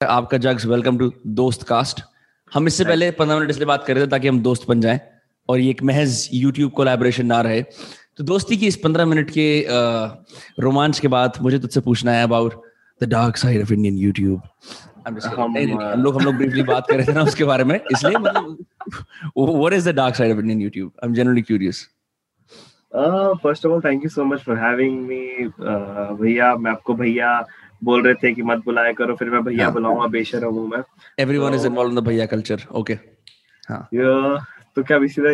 आपका Jags welcome to Dost cast हम इससे पहले पंद्रह मिनट इसलिए बात कर रहे थे ताकि हम दोस्त बन जाएँ और ये एक महज यूट्यूब कोलैबोरेशन ना रहे। तो दोस्ती की इस पंद्रह मिनट के रोमांच के बाद मुझे तुझसे पूछना है about the dark side of Indian YouTube हम लोग हम लोग ब्रीफली बात कर रहे थे ना उसके बारे में इसलिए मतलब what is the dark side of Indian YouTube I am generally curious first of all thank you so much for having me भैया मैं आपको भैया बोल रहे थे कि मत बुलाया करो फिर मैं भैया हाँ। बुलाऊँगा बेशरम हूँ मैं everyone is involve in the भैया कल्चर ओके हाँ तो क्या सीधा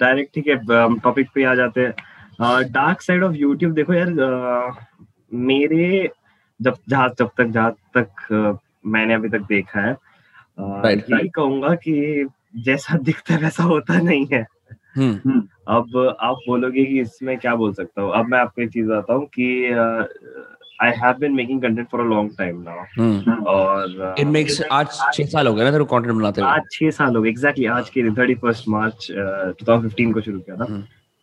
डायरेक्ट ठीक है टॉपिक पे आ जाते हैं डार्क साइड ऑफ़ यूट्यूब देखो यार uh, मेरे जब जहाँ जब तक जहाँ तक uh, मैंने अभी तक देखा है uh, right, यही कहूँगा कि जैसा दिखता है वैसा होता नहीं है हम्म। हम्म। अब आप बोलोगे कि इसमें क्या बोल सकता हूँ अब मैं आपको एक चीज़ बताता हूँ कि I have been making content for a long time now और इट मेक्स आज 6 साल हो गए ना तेरे कंटेंट बनाते हुए। आज 6 साल हो गए एग्जैक्टली आज के दिन 31 मार्च 2015 को शुरू किया था।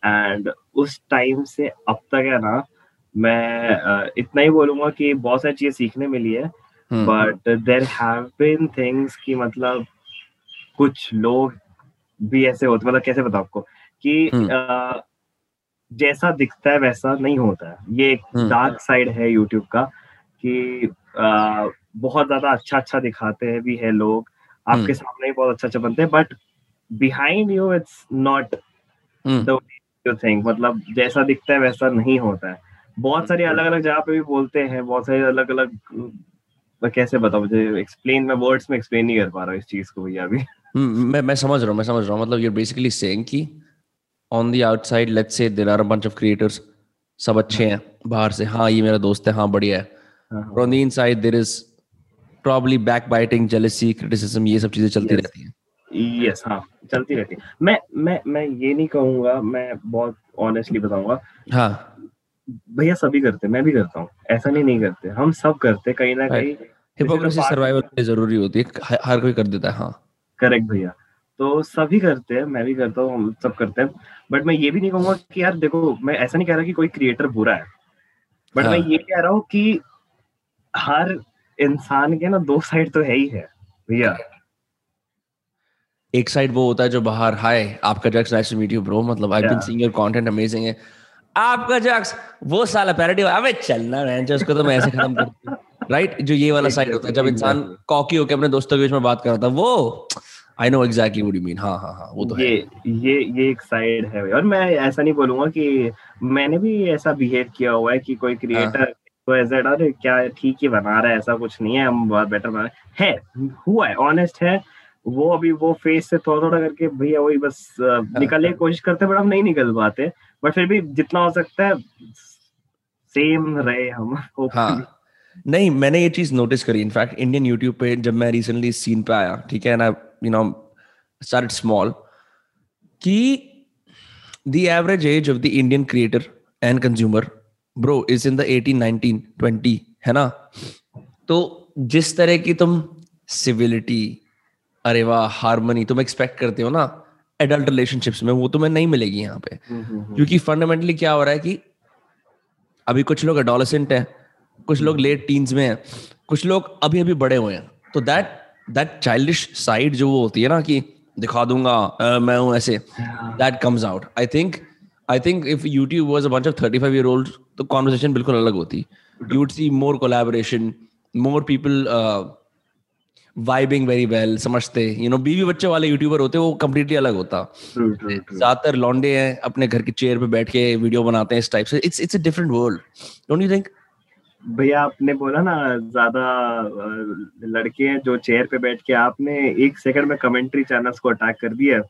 And hmm. उस टाइम से अब तक है ना मैं uh, इतना ही बोलूँगा कि बहुत सारी चीज़ें सीखने मिली है। But there have been things कि मतलब कुछ लोग भी ऐसे होते मतलब कैसे बताओ आपको कि uh, जैसा दिखता है वैसा नहीं होता है। ये एक डार्क हम्म। साइड है यूट्यूब का कि आ, बहुत ज़्यादा अच्छा अच्छा दिखाते हैं भी है लोग। आपके हम्म। सामने ही बहुत अच्छा अच्छा बनते हैं but behind you it's not the thing मतलब जैसा दिखता है वैसा नहीं होता है। बहुत सारी अलग अलग जगह पे भी बोलते हैं बहुत सारे अलग अलग मैं कैसे बताऊँ मुझे एक्सप्लेन मैं वर्ड्स में एक्सप्लेन नहीं कर पा रहा हूँ इस चीज़ को भैया अभी। हम्म, मैं मैं समझ रहा हूँ मैं समझ रहा हूँ। मतलब यू बेसिकली सेइंग कि on the outside let's say there are a bunch of creators सब अच्छे हैं बाहर से हाँ ये मेरा दोस्त है हाँ बढ़िया है। On the inside there is probably back biting jealousy criticism ये सब चीज़ें चलती yes. रहती हैं। यस हाँ चलती रहती है। मैं मैं मैं ये नहीं कहूँगा मैं बहुत ऑनेस्टली बताऊँगा। हाँ। भैया सभी करते मैं भी करता हूँ ऐसा नहीं नहीं करते। हम सब करते कहीं ना कहीं हिपोक्रेसी सर्वाइवल ज़रूरी होती है हर कोई कर देता है हाँ। करेक्ट भैया। तो सभी करते हैं मैं भी करता हूँ हम सब करते हैं। बट मैं ये भी नहीं कहूँगा कि यार देखो मैं ऐसा नहीं कह रहा कि कोई क्रिएटर बुरा है। बट हाँ. मैं ये कह रहा हूँ कि हर इंसान के ना दो साइड तो है ही है भैया। एक साइड वो होता है जो बाहर हाय आपका jokes nice to meet you bro मतलब I been seeing your content amazing है। आपका जक्स वो साला पैरोडी अबे चलना है जो उसको तो मैं ऐसे खत्म करता राइट जो ये वाला साइड होता है जब इंसान कॉकी होकर अपने दोस्तों के बीच में बात कर रहा था वो I know exactly what you mean हाँ हाँ हाँ वो तो ये है। ये ये एक साइड है और मैं ऐसा नहीं बोलूँगा कि मैंने भी ऐसा बिहेव किया हुआ है कि कोई क्रिएटर हाँ. तो ऐसा अरे क्या ठीक ही बना रहा है ऐसा कुछ नहीं है हम बहुत बेटर बना है हुआ है ऑनेस्ट है वो अभी वो फेस से थोड़ा थोड़ा करके भैया वही बस हाँ, निकलने की। कोशिश करते बट हम नहीं निकल पाते बट फिर भी जितना हो सकता है सेम रहे हम हाँ नहीं मैंने ये चीज़ नोटिस करी इनफैक्ट इंडियन यूट्यूब पे जब मैं रिसेंटली सीन पे आया ठीक है ना यू नो started small कि the average age of the Indian creator and consumer bro is in the 18 19 20 है ना? तो जिस तरह की तुम सिविलिटी अरे वाह हारमोनी तुम एक्सपेक्ट करते हो ना एडल्ट रिलेशनशिप्स में वो तुम्हें नहीं मिलेगी यहाँ पे। क्योंकि फंडामेंटली क्या हो रहा है कि अभी कुछ लोग एडोलसेंट हैं कुछ लोग लेट टीन्स में हैं कुछ लोग अभी अभी बड़े हुए हैं। तो दैट दैट चाइल्डिश साइड जो वो होती है ना कि दिखा दूँगा uh, मैं हूँ ऐसे that comes out I think I think if YouTube was a bunch of 35 year old तो कॉन्वर्सेशन बिल्कुल अलग होती। You would see more collaboration more people vibing very well समझते। यू नो बीवी बच्चे वाले यूट्यूबर होते वो कम्प्लीटली अलग होता। ज़्यादातर लॉन्डे हैं अपने घर की चेयर पे बैठ के वीडियो बनाते हैं इस टाइप से। It's it's a different world don't you think भैया, आपने बोला ना, ज़्यादा लड़के हैं जो चेयर पे बैठ के आपने एक सेकंड में कमेंट्री चैनल्स को अटैक कर दिया।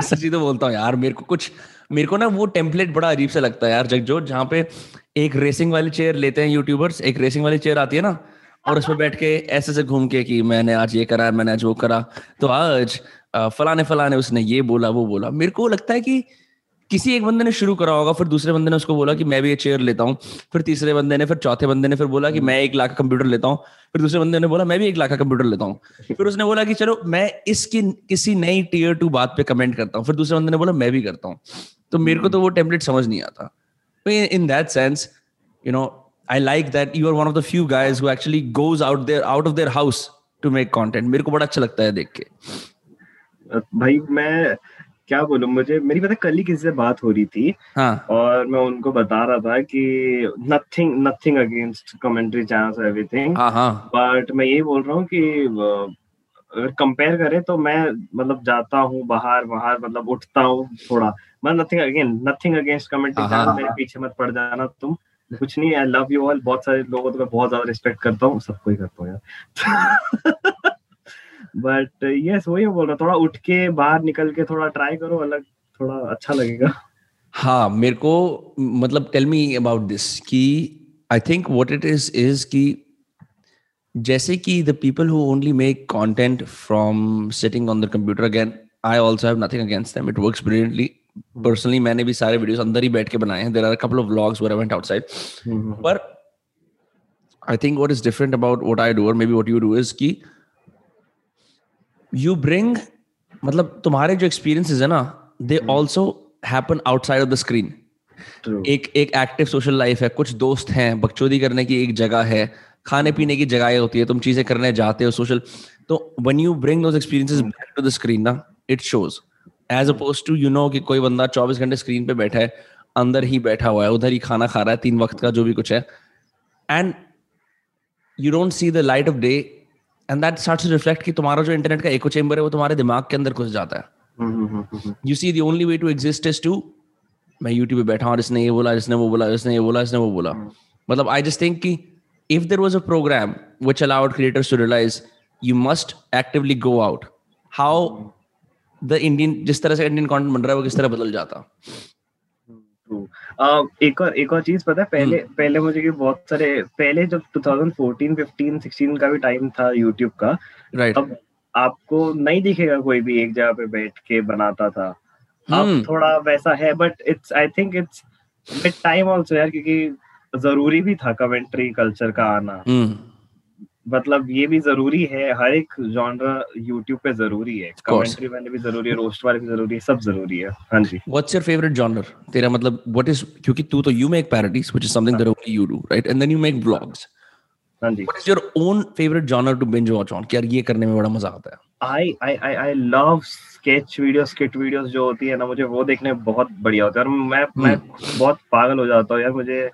सच्ची तो बोलता हूँ यार, मेरे को कुछ, मेरे को ना वो टेम्पलेट बड़ा अजीब सा लगता है यार जगजोत जहाँ पे एक रेसिंग वाली चेयर लेते हैं यूट्यूबर्स एक रेसिंग वाली चेयर आती है ना, और उसमें बैठ के ऐसे से घूम के कि मैंने आज ये करा, मैंने आज वो करा। तो आज फलाने फलाने उसने ये बोला, वो बोला। मेरे को लगता है कि किसी एक बंदे ने शुरू करा होगा फिर दूसरे बंदे ने उसको बोला कि मैं भी ये चेयर लेता हूँ फिर तीसरे बंदे ने फिर चौथे बंदे ने फिर बोला कि मैं एक लाख का कंप्यूटर लेता हूँ फिर दूसरे बंदे ने बोला मैं भी एक लाख का कंप्यूटर लेता हूँ। फिर उसने बोला कि चलो मैं इसकी किसी नई टीयर टू बात पे कमेंट करता हूँ। फिर दूसरे बंदे ने बोला मैं भी करता हूँ। तो मेरे को तो वो टेम्पलेट समझ नहीं आता। In that sense you know I that you are one of the few guys who actually goes out there out of their house to make content. मेरे को बड़ा अच्छा लगता है देख के. भाई मैं क्या बोलूँ मुझे मेरी पता कल ही किसी से बात हो रही थी हाँ। और मैं उनको बता रहा था कि nothing nothing against commentary channels everything but मैं यही बोल रहा हूँ कि अगर कंपेयर करें तो मैं मतलब जाता हूँ बाहर बाहर मतलब उठता हूँ थोड़ा। मतलब nothing again nothing against commentary channel मेरे। पीछे मत पड़ जाना तुम। कुछ नहीं आई लव यू ऑल बहुत सारे लोगों को तो मैं बहुत ज़्यादा रिस्पेक्ट करता हूँ सबको ही करता हूँ यार। बट यस वही बोल रहा थोड़ा उठ के बाहर निकल के थोड़ा ट्राई करो अलग थोड़ा अच्छा लगेगा। हाँ मेरे को मतलब टेल मी अबाउट दिस कि I think what it is is कि जैसे कि the people who only make content from sitting on the computer again I also have nothing against them it works brilliantly personally मैंने भी सारे videos अंदर ही बैठ के बनाए हैं. There are couple of vlogs where I went outside पर I think what is different about what I do और maybe what you do is कि यू ब्रिंग मतलब तुम्हारे जो एक्सपीरियंसेस है ना they also happen outside of the screen एक एक एक्टिव सोशल लाइफ है कुछ दोस्त हैं बकचोदी करने की एक जगह है खाने पीने की जगह होती है तुम चीज़ें करने जाते हो सोशल तो when you bring those experiences back to the screen ना it shows as oppose to you know कि कोई बंदा 24 घंटे स्क्रीन पे बैठा है अंदर ही बैठा हुआ है उधर ही खाना खा रहा है तीन वक्त का जो भी कुछ है and you don't see the light of day and that starts to reflect कि तुम्हारा जो इंटरनेट का एको चेंबर है वो तुम्हारे दिमाग के अंदर घुस जाता है। You see the only way to exist is to मैं यूट्यूब पे बैठा हूँ और इसने ये बोला इसने वो बोला इसने ये बोला इसने वो बोला। मतलब आई जस्ट थिंक कि if there was a programme which allowed creators to realise you must actively go out how the Indian जिस तरह से इंडियन कंटेंट बन रहा है वो किस तरह बदल जाता. Uh, एक और एक और चीज़ पता है पहले पहले मुझे कि बहुत सारे पहले जब 2014 15 16 का भी टाइम था यूट्यूब का राइट अब आपको नहीं दिखेगा कोई भी एक जगह पे बैठ के बनाता था। अब हम्म। थोड़ा वैसा है but it's I think it's with time also यार क्योंकि ज़रूरी भी था कमेंट्री कल्चर का आना। मतलब ये भी ज़रूरी है हर एक जॉनरा यूट्यूब पे ज़रूरी है कमेंट्री वाले भी ज़रूरी है रोस्ट वाले भी ज़रूरी है सब ज़रूरी है हाँ जी What's your favorite genre? तेरा मतलब what is क्योंकि तू तो you make parodies which is something that only you do right and then you make vlogs. हाँ जी is your own favorite genre to binge watch on? कि यार ये करने में बड़ा मज़ा आता है. I I I I love sketch video skit videos जो होती है ना मुझे वो देखने में बहुत बढ़िया होता है और मैं मैं बहुत पागल हो जाता हूँ यार मुझे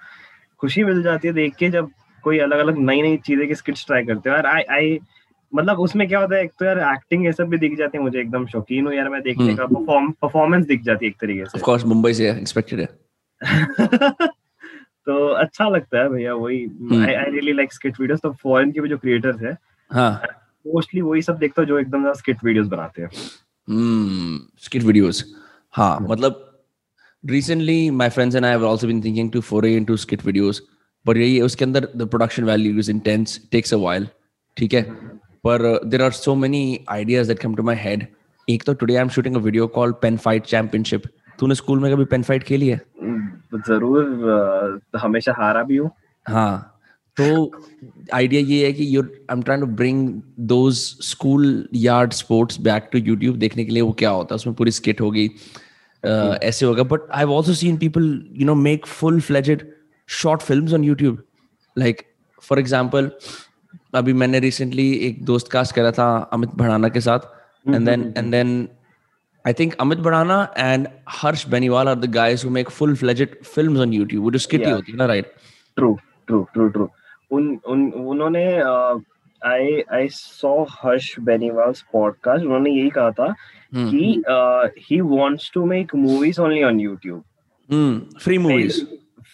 खुशी मिल जाती है देख के जब कोई अलग अलग नई नई चीज़ें की स्किट्स ट्राई करते हो यार आई आई मतलब उसमें क्या होता है एक तो यार एक्टिंग ये सब भी दिख जाती है मुझे एकदम शौकीन हूँ यार मैं देखने हम्म। का परफॉर्म परफॉर्मेंस दिख जाती है एक तरीके से course मुंबई से expected है. तो अच्छा लगता है भैया वही हम्म। I I really like skit videos तो फॉरेन के भी जो क्रिएटर्स है हाँ. मोस्टली वही सब देखता हूँ जो एकदम स्किट वीडियोस बनाते हैं Hmm. Skit videos. हाँ मतलब recently my friends and I have also been thinking to foray into skit videos. But यही है, उसके अंदर the production value is intense, takes a while. ठीक है पर uh, there are so many ideas that come to my head. एक तो today I'm shooting a video called Pen Fight Championship. तूने स्कूल में कभी पेन फाइट खेली है ज़रूर अ, हमेशा हारा भी हूँ हाँ तो आइडिया ये है कि your I am trying to bring those school yard sports back to YouTube देखने के लिए वो क्या होता है उसमें पूरी स्किट होगी uh, ऐसे होगा but I also seen people you know make full fledged short film on YouTube like for example अभी मैंने रिसेंटली एक दोस्त कास्ट करा था अमित भड़ाना के साथ and then and then I think Amit Badana and Harsh Beniwal are the guys who make full-fledged films on YouTube. वो जो ही Yeah. होती है ना, right? True true true true उन उन उन्होंने आई आई सॉ हर्ष बेनीवाल्स पॉडकास्ट उन्होंने यही कहा था Hmm. कि he wants to make movies only on YouTube Hmm. Free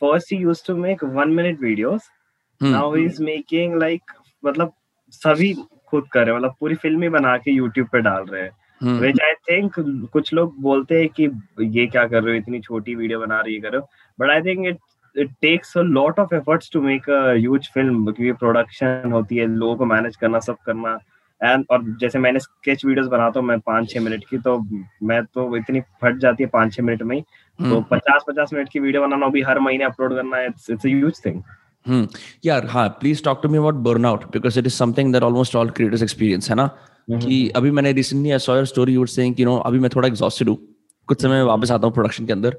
first he used to make 1 minute videos Hmm. Now he is making like मतलब सभी खुद कर रहे हैं मतलब पूरी फ़िल्म ही बना के YouTube पे डाल रहे हैं। Which I think कुछ लोग बोलते हैं कि ये क्या कर रहे हो इतनी छोटी वीडियो बना रही है करो but I think it it takes a lot of efforts to make a huge film क्योंकि प्रोडक्शन होती है लोगों को मैनेज करना सब करना। एंड और जैसे मैंने स्केच वीडियोस बनाता हूँ मैं पाँच छह मिनट की तो मैं तो इतनी फट जाती है पाँच छह मिनट में ही। तो Hmm. पचास पचास मिनट की वीडियो बनाना भी हर महीने अपलोड करना it's it's a huge thing Hmm. Yeah, हाँ please talk to me about burnout because it is something that almost all creators experience है ना? कि अभी मैंने recently I saw your story you saying कि नो अभी मैं थोड़ा एग्जॉस्टेड हूँ कुछ समय वापस आता हूँ प्रोडक्शन के अंदर।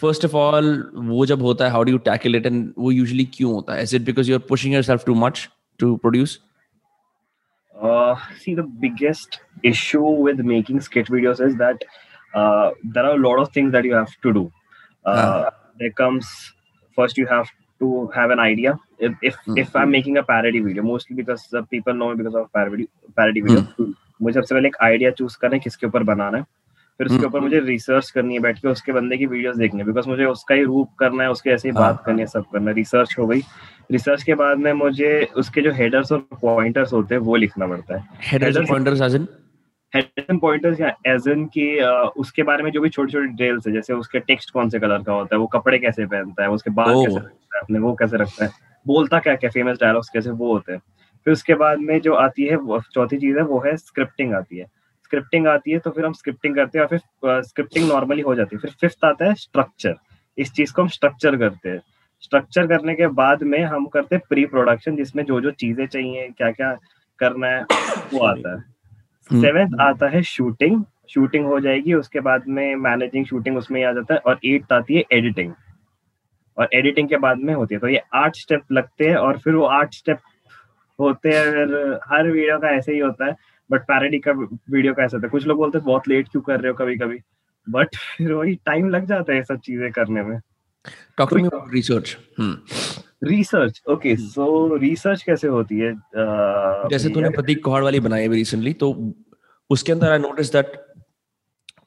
फ़र्स्ट ऑफ़ ऑल वो जब होता है how do you tackle it and वो यूजुअली क्यों होता है? Is it because you are pushing yourself too much to produce Uh, see, the biggest issue with making skit videos is that uh, there are a lot of things that you have to do. Uh, Ah. There comes first you have to have an idea. If if, Hmm. if I'm making a parody video, mostly because the people know me because of parody parody video. मुझे सबसे पहले एक idea choose करना है किसके ऊपर बनाना है फिर उसके Hmm. ऊपर मुझे रिसर्च करनी है बैठ के उसके बंदे की वीडियोस देखनी है बिकॉज़ मुझे उसका ही रूप करना है उसके ऐसे ही हाँ, बात करनी है सब करना है रिसर्च हो गई रिसर्च के बाद में मुझे उसके जो हेडर्स और पॉइंटर्स होते हैं वो लिखना पड़ता है हेडर्स पॉइंटर्स एंड पॉइंटर्स या एज इन की उसके बारे में जो भी छोटे छोटे डिटेल्स है जैसे उसके टेक्स्ट कौन से कलर का होता है वो कपड़े कैसे पहनता है उसके बाल कैसे रखता है अपने वो कैसे रखता है बोलता क्या क्या फ़ेमस डायलॉग्स कैसे वो होते हैं। फिर उसके बाद में जो आती है चौथी चीज़ है वो है स्क्रिप्टिंग आती है। स्क्रिप्टिंग आती है तो फिर हम स्क्रिप्टिंग करते हैं और फिर स्क्रिप्टिंग नॉर्मली हो जाती है। फिर फिफ्थ आता है स्ट्रक्चर इस चीज़ को हम स्ट्रक्चर करते हैं। स्ट्रक्चर करने के बाद में हम करते हैं प्री प्रोडक्शन जिसमें जो जो चीज़ें चाहिए क्या क्या करना है वो आता है। सेवेंथ आता है शूटिंग शूटिंग हो जाएगी उसके बाद में मैनेजिंग शूटिंग उसमें आ जाता है और एट्थ आती है एडिटिंग और एडिटिंग के बाद में होती है तो ये आठ स्टेप लगते हैं और फिर वो आठ स्टेप होते हैं हर वीडियो का ऐसे ही होता है बट पैरोडी का वीडियो का ऐसा होता है। कुछ लोग बोलते हैं बहुत लेट क्यों कर रहे हो कभी कभी बट फिर वही टाइम लग जाता है सब चीज़ें करने में। Talk to me about research research okay so research कैसे होती है? अह, जैसे तूने प्रतीक कोहाड़ वाली बनाई अभी रिसेंटली तो उसके अंदर आई नोटिस दैट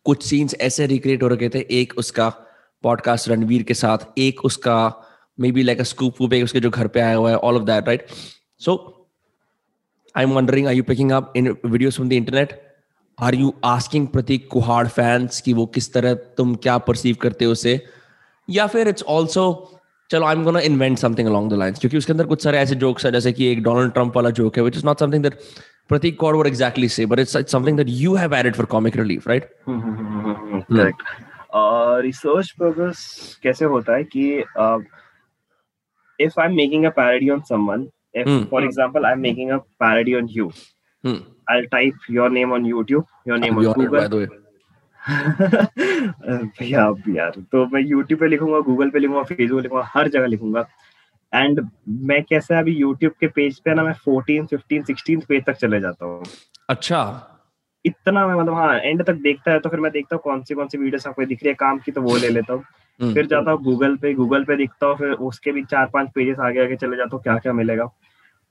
कुछ सीन्स ऐसे रिक्रिएट हो रखे थे एक उसका पॉडकास्ट रणवीर के साथ एक उसका maybe like a ScoopWhoop उसके जो घर पे आया हुआ है all of that right so I am wondering are you picking up in videos from the internet are you asking Prateek Kuhad fans कि वो किस तरह तुम क्या परसीव करते हो उसे? या फिर इट्स ऑल्सो चलो I am gonna invent something along the lines क्योंकि उसके अंदर कुछ सारे ऐसे जोक्स है जैसे कि एक डोनाल्ड ट्रंप वाला जोक है which is not something that Prateek Kaur would exactly say but it's, it's something that you have added for comic relief right research purpose कैसे होता है कि if I am making a parody on someone if Hmm. for example i'm making a parody on you hmm. i'll type your name on youtube your name I'm on honored, by google भैया अब यार तो मैं YouTube पे लिखूँगा Google पे लिखूँगा Facebook लिखूँगा हर जगह लिखूँगा। एंड मैं कैसे अभी यूट्यूब के पेज पे ना मैं 14 15 16 पेज तक चले जाता हूँ। अच्छा। इतना मैं मतलब हाँ एंड तक देखता है तो फिर मैं देखता हूँ कौन सी कौन सी वीडियोस आपको दिख रही है काम की तो वो ले लेता हूँ। Hmm. फिर जाता हूँ गूगल पे गूगल पे दिखता हूँ फिर उसके भी चार पाँच पेजेस आगे आगे चले जाता हूँ क्या क्या मिलेगा।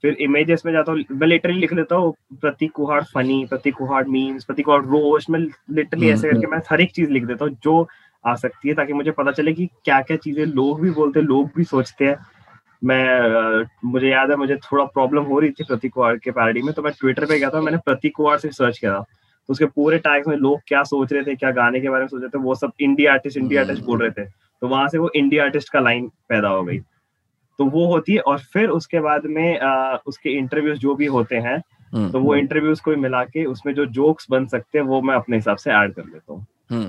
फिर इमेजेस में जाता हूँ मैं लिटरली लिख लेता हूँ Prateek Kuhad funny Prateek Kuhad memes Prateek Kuhad roast मैं लिटरली ऐसे करके मैं हर एक चीज़ लिख देता हूँ जो आ सकती है ताकि मुझे पता चले कि क्या क्या चीज़ें लोग भी बोलते हैं लोग भी सोचते हैं। मैं मुझे याद है मुझे थोड़ा प्रॉब्लम हो रही थी प्रतीक कुहाड़ के पैरडी में तो मैं ट्विटर पे गया था मैंने प्रतीक कुहाड़ से सर्च किया था। तो उसके पूरे टैग्स में लोग क्या सोच रहे थे क्या गाने के बारे में सोच रहे थे वो सब इंडिया आर्टिस्ट इंडिया आर्टिस्ट बोल रहे थे। तो वहाँ से वो इंडिया आर्टिस्ट का लाइन पैदा हो गई। तो वो होती है और फिर उसके बाद में आ, उसके इंटरव्यूज़ जो भी होते हैं Hmm. तो वो इंटरव्यूज़ को मिला के उसमें जो जोक्स बन सकते हैं वो मैं अपने हिसाब से ऐड कर लेता हूँ Hmm.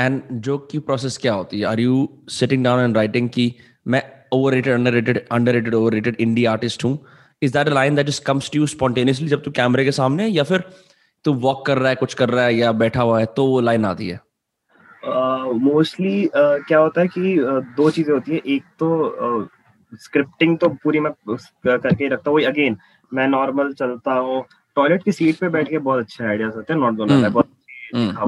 And जोक की प्रोसेस क्या होती है are you sitting down and writing कि मैं overrated underrated underrated overrated indie artist हूँ is that a line that just comes to you spontaneously जब तू कैमरे के सामने या फिर तू वॉक कर रहा है कुछ कर रहा है या बैठा हुआ है तो वो लाइन आती है मोस्टली uh, uh, क्या होता है कि uh, दो चीज़ें होती है एक तो स्क्रिप्टिंग तो पूरी मैं करके ही रखता हूँ। अगेन मैं नॉर्मल चलता हूँ। टॉयलेट की सीट पे बैठ के बहुत अच्छे आइडियाज़ होते हैं नॉट हम्म। बहुत हम्म.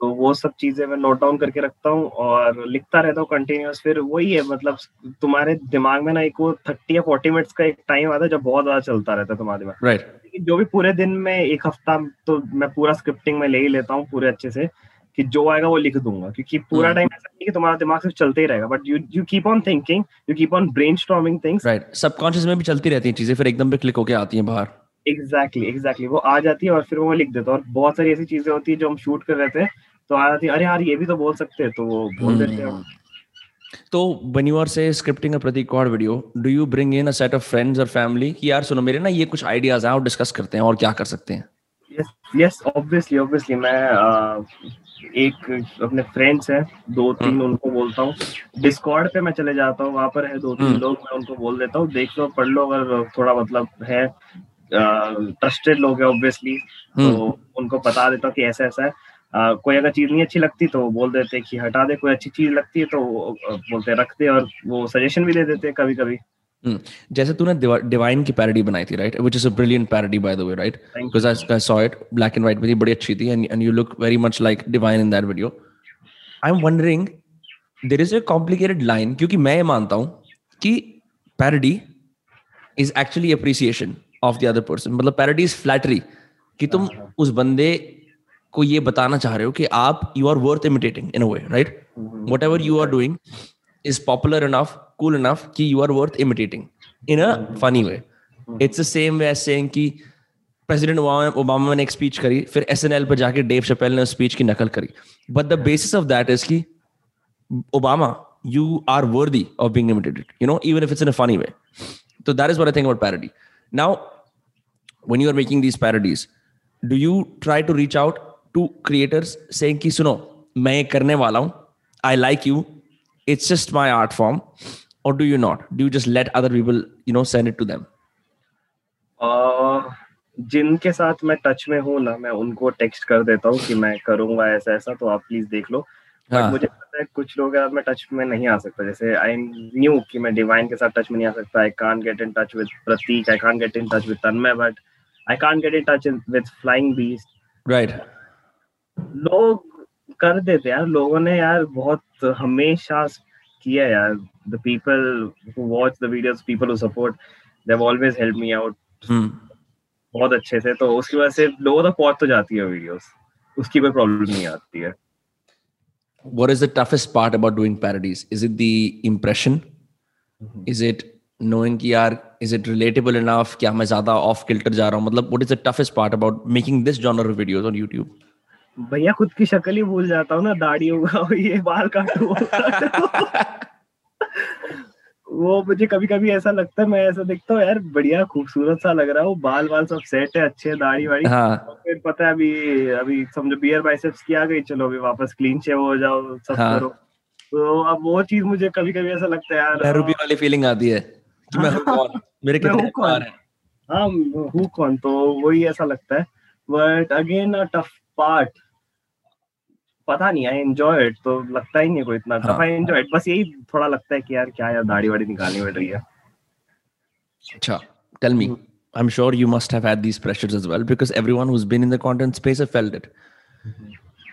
तो वो सब चीज़ें मैं नोट डाउन करके रखता हूँ और लिखता रहता हूँ कंटिन्यूस फिर वही है मतलब तुम्हारे दिमाग में ना एक वो थर्टी या फोर्टी मिनट्स का एक टाइम आता है जब बहुत ज़्यादा चलता रहता है तुम्हारे दिमाग राइट लेकिन जो भी पूरे दिन में एक हफ़्ता तो मैं पूरा स्क्रिप्टिंग में ले ही लेता हूँ पूरे अच्छे से। कि जो आएगा वो लिख दूँगा क्योंकि पूरा हम्म। टाइम ऐसा नहीं कि तुम्हारा दिमाग सिर्फ़ चलते ही रहेगा but you you keep on thinking you keep on brainstorming things right subconscious में भी चलती रहती हैं चीज़ें फिर एकदम पे क्लिक होके आती हैं बाहर। एग्जैक्टली एग्जैक्टली वो आ जाती है और फिर वो लिख देता हूँ और बहुत सारी ऐसी चीज़ें होती है जो हम शूट कर रहे थे तो आ जाती है अरे यार ये भी तो बोल सकते हैं। तो वो बोल देते हैं. तो say scripting a Pratik Kaur video, do you bring in a set of friends or family कि यार सुनो मेरे ना ये कुछ आइडियाज़ हैं और डिस्कस करते हैं और क्या कर सकते हैं? यस यस ऑब्वियसली ऑब्वियसली मैं अह, एक अपने फ्रेंड्स हैं दो तीन उनको बोलता हूँ डिस्कॉर्ड पे मैं चले जाता हूँ वहाँ पर है दो तीन हम्म। लोग मैं उनको बोल देता हूँ देख लो पढ़ लो अगर थोड़ा मतलब है ट्रस्टेड लोग है ऑब्वियसली तो हम्म। उनको बता देता हूँ कि ऐसा ऐसा है uh, कोई अगर चीज़ नहीं अच्छी लगती तो बोल देते कि हटा दे कोई अच्छी चीज़ लगती है तो बोलते रख दे और वो सजेशन भी दे देते कभी कभी. जैसे तूने डिवाइन की पैरोडी बनाई थी right which is a brilliant parody by the way right because I saw it black and white में बड़ी अच्छी थी and and you look very much like Divine in that video I am wondering there is a complicated line क्योंकि मैं ये मानता हूँ कि parody is actually appreciation of the other person मतलब पैरोडी इज़ फ्लैटरी कि तुम हाँ, हाँ। उस बंदे को ये बताना चाह रहे हो कि आप you are worth imitating in a way right whatever you are doing is popular enough, cool enough कि you are worth imitating in a funny way. It's the same way as saying कि president Obama ने एक speech करी फिर S N L पर जाके Dave Chappelle ने उस स्पीच की नकल करी but the basis of that is कि Obama you are worthy of being imitated you know even if it's in a funny way so that is what i think about parody now when you are making these parodies do you try to reach out to creators saying ki suno मैं करने वाला हूँ I like you it's just my art form or do you not? Do you just let other people you know send it to them? Uh, जिनके साथ मैं touch में हूँ ना मैं उनको टेक्स्ट कर देता हूँ कि मैं करूँगा ऐसा ऐसा तो आप प्लीज़ देख लो। बट हाँ. मुझे पता है कुछ लोग मैं टच में नहीं आ सकता। जैसे आई न्यू कि मैं डिवाइन के साथ टच में नहीं आ सकता। I can't get in touch with Prateek I can't get in touch with Tanmay but I can't get in touch with Flying Beast right लोग कर देते यार लोगों ने यार बहुत हमेशा किया यार the people who watch the videos people who support they have always help me out बहुत अच्छे से तो उसकी वजह से लोगों तक पहुँच तो जाती है वीडियोस उसकी कोई प्रॉब्लम नहीं आती है what is the toughest part about doing parodies is it the impression mm-hmm. is it knowing कि यार is it relatable enough क्या मैं ज़्यादा off kilter जा रहा हूँ मतलब what is the toughest part about making this genre of videos on YouTube भैया खुद की शक्ल ही भूल जाता हूँ ना दाढ़ी होगा ये बाल काटो वो मुझे कभी कभी ऐसा लगता है मैं ऐसा देखता हूँ यार बढ़िया खूबसूरत सा लग रहा है बाल बाल सब सेट है अच्छे दाढ़ी वाड़ी हाँ. फिर पता है अभी अभी समझो बियर बाइसेप्स की आ गई चलो अभी वापस क्लीन शेव हो जाओ सब हाँ. करो। तो अब वो चीज़ मुझे कभी कभी ऐसा लगता है यार रूबी वाली फीलिंग आती है कि मैं हूँ कौन? मेरे कितने कौन? हाँ? हूँ कौन? तो वही ऐसा लगता है। बट अगेन टफ पार्ट पता नहीं आई एंजॉय इट तो लगता ही नहीं कोई इतना। टफ आई एंजॉय इट बस यही थोड़ा लगता है कि यार क्या यार दाढ़ी वाड़ी निकालनी पड़ रही है। अच्छा tell me I'm sure you must have had these pressures as well because everyone who's been in the content space have felt it.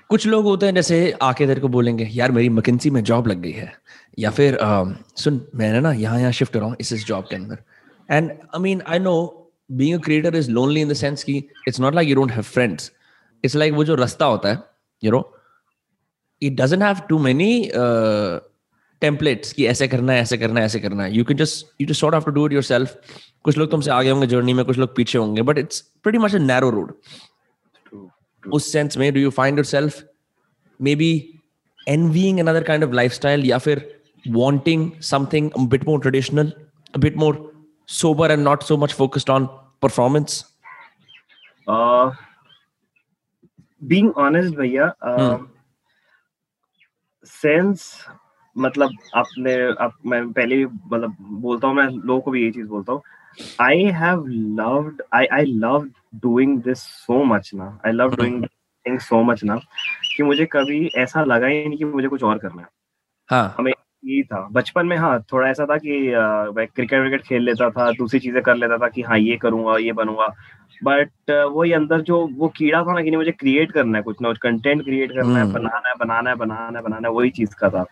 कुछ लोग होते हैं जैसे आके तेरे को बोलेंगे यार मेरी मकिनसी में जॉब लग गई है। या फिर uh, सुन मैंने ना यहाँ यहाँ शिफ्ट हो रहा हूँ इस इस जॉब के अंदर। And I mean I know being a creator is lonely in the sense कि it's not like you don't have friends it's like वो जो रास्ता होता है you know it doesn't have too many uh, templates कि ऐसे करना है ऐसे करना है ऐसे करना है you can just you just sort of have to do it yourself कुछ लोग तुमसे आगे होंगे जर्नी में कुछ लोग पीछे होंगे but it's pretty much a narrow road उस सेंस में do you find yourself maybe envying another kind of lifestyle या फिर wanting something a bit more traditional a bit more sober and not so much focused on performance uh being honest भैया uh, hmm. Sense मतलब आपने आप मैं पहले भी मतलब बोलता हूँ मैं लोगों को भी ये चीज़ बोलता हूँ। I have loved I I love doing this so much ना। I love doing thing so much ना कि मुझे कभी ऐसा लगा ही नहीं कि मुझे कुछ और करना है। हाँ। हमें यही था। बचपन में हाँ थोड़ा ऐसा था कि मैं क्रिकेट विकेट खेल लेता था दूसरी चीज़ें कर लेता था कि हाँ ये करूँगा ये बनूँगा। बट वही अंदर जो वो कीड़ा था ना कि नहीं मुझे क्रिएट करना है कुछ ना कुछ कंटेंट क्रिएट करना है हम्म। बनाना है बनाना है बनाना है बनाना है वही चीज़ का था।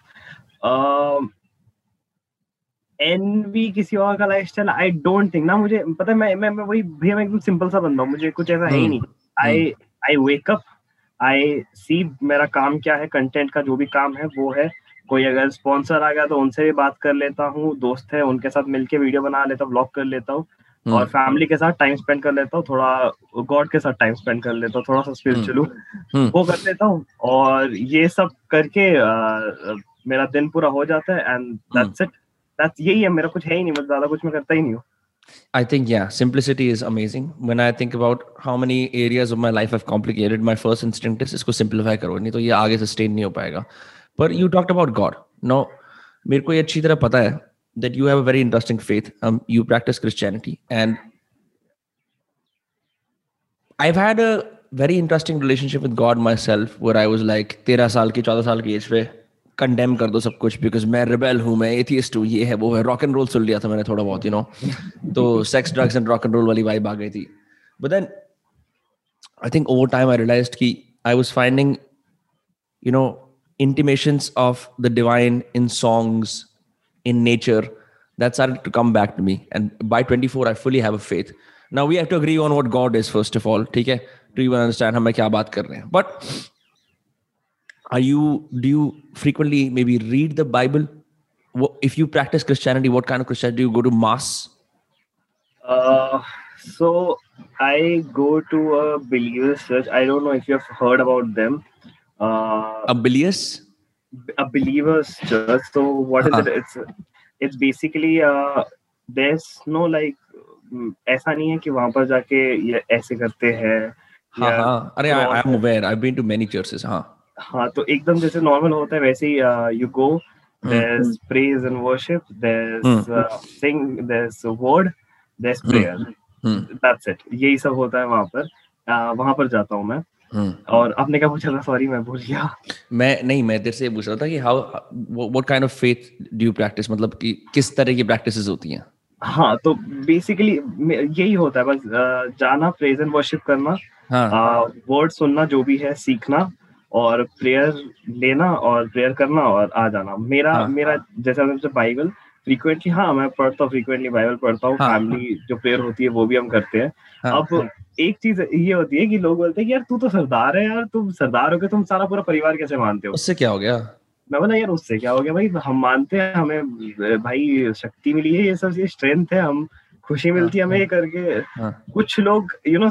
एन एनवी किसी और का life style I don't think ना मुझे पता है मैं मैं, मैं वही भैया मैं एकदम सिंपल सा बंदा हूँ मुझे कुछ ऐसा है ही हम्म। नहीं। आई आई वेकअप आई सी मेरा काम क्या है कंटेंट का जो भी काम है वो है कोई अगर स्पॉन्सर आ गया तो उनसे भी बात कर लेता हूँ दोस्त है उनके साथ मिलके वीडियो बना लेता हूँ ब्लॉग कर लेता हूँ हम्म। और फैमिली के साथ टाइम स्पेंड कर लेता हूँ थोड़ा गॉड के साथ टाइम स्पेंड कर लेता हूँ थोड़ा सा स्पिरिचुअल हम्म। वो कर लेता हूँ और ये सब करके आ, मेरा दिन पूरा हो जाता है एंड दैट्स इट दैट्स यही है मेरा कुछ है ही नहीं मतलब ज़्यादा कुछ मैं करता ही नहीं हूँ I think yeah, simplicity is amazing. When I think about how many areas of my life I've complicated, my first instinct is इसको simplify करो नहीं तो ये आगे sustain नहीं हो पाएगा. But you talked about God. No, मेरे को ये अच्छी तरह पता है that you have a very interesting faith. Um, you practice Christianity, and I've had a very interesting relationship with God myself, where I was like, तेरह साल की चौदह साल की एज पे कंडेम कर दो सब कुछ बिकॉज मैं रिबेल हूँ मैं एथियस्ट हूँ ये है वो है रॉक एंड रोल सुन लिया था मैंने थोड़ा बहुत यू नो तो sex drugs and rock and roll वाली वाइब आ गई थी but then I think over time I realised कि I was finding you know intimations of the divine in songs, in nature, that started to come back to me. And by 24, I fully have a faith. Now we have to agree on what God is, first of all. Okay? Do you understand how much baat kar But are you do you frequently maybe read the Bible? If you practice Christianity, what kind of Christianity do you go to mass? Uh, so I go to a believer's church. I don't know if you have heard about them. Uh, a a believers church so what is uh-huh. it it's it's basically uh, there's no like ऐसा नहीं है कि वहाँ पर जाके ये ऐसे करते हैं हाँ हाँ अरे I am aware I been to many churches हाँ हाँ तो एकदम जैसे नॉर्मल होता है वैसे ही you go there's mm. praise and worship there's mm. uh, sing there's a word there's prayer mm. that's it यही सब होता है वहाँ पर uh, वहाँ पर जाता हूँ मैं Hmm. और आपने क्या पूछा था? सॉरी मैं भूल गया। मैं नहीं मैं तेरे से पूछ रहा था कि how what kind of faith do you practise मतलब कि किस तरह की प्रैक्टिसेस होती हैं? हाँ तो बेसिकली यही होता है बस जाना प्रेज एंड वर्शिप करना हाँ. वर्ड सुनना जो भी है सीखना और प्रेयर लेना और प्रेयर करना और आ जाना। मेरा हाँ, मेरा. जैसे बाइबल फ्रीक्वेंटली हाँ मैं पढ़ता हूँ फ्रीक्वेंटली बाइबल पढ़ता हूँ हाँ, फैमिली जो प्रेयर होती है वो भी हम करते हैं। हाँ, अब हाँ. एक चीज़ ये होती है कि लोग बोलते हैं कि यार तू तो सरदार है यार तुम सरदार हो गए तुम सारा पूरा परिवार कैसे मानते हो? उससे क्या हो गया? मैं बोला यार उससे क्या हो गया भाई? हम मानते हैं हमें भाई शक्ति मिली है ये सब ये स्ट्रेंथ है हम खुशी मिलती है हमें ये करके। हाँ। कुछ लोग यू नो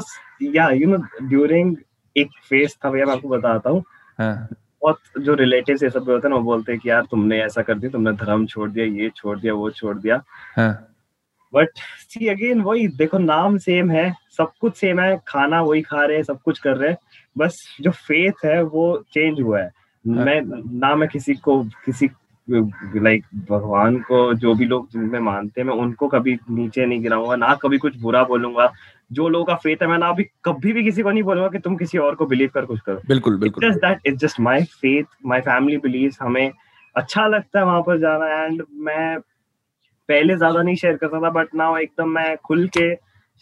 या यू नो ड्यूरिंग एक फेस था भैया मैं आपको बताता हूँ। हाँ। बहुत जो रिलेटिव ये सब होते हैं ना वो बोलते हैं कि यार तुमने ऐसा कर दिया तुमने धर्म छोड़ दिया ये छोड़ दिया वो छोड़ दिया। बट सी अगेन वही देखो नाम सेम है सब कुछ सेम है खाना वही खा रहे हैं सब कुछ कर रहे हैं बस जो फेथ है वो चेंज हुआ है। हाँ। मैं ना मैं किसी को किसी लाइक भगवान को जो भी लोग जिनमें मानते हैं मैं उनको कभी नीचे नहीं गिराऊँगा ना कभी कुछ बुरा बोलूँगा। जो लोगों का फेथ है मैं ना अभी कभी भी किसी को नहीं बोलूँगा कि तुम किसी और को बिलीव कर कुछ करो। बिल्कुल बिल्कुल। Just that it's just my faith my family believe हमें अच्छा लगता है वहाँ पर जाना एंड मैं पहले ज़्यादा नहीं शेयर करता था बट नाउ एकदम मैं खुल के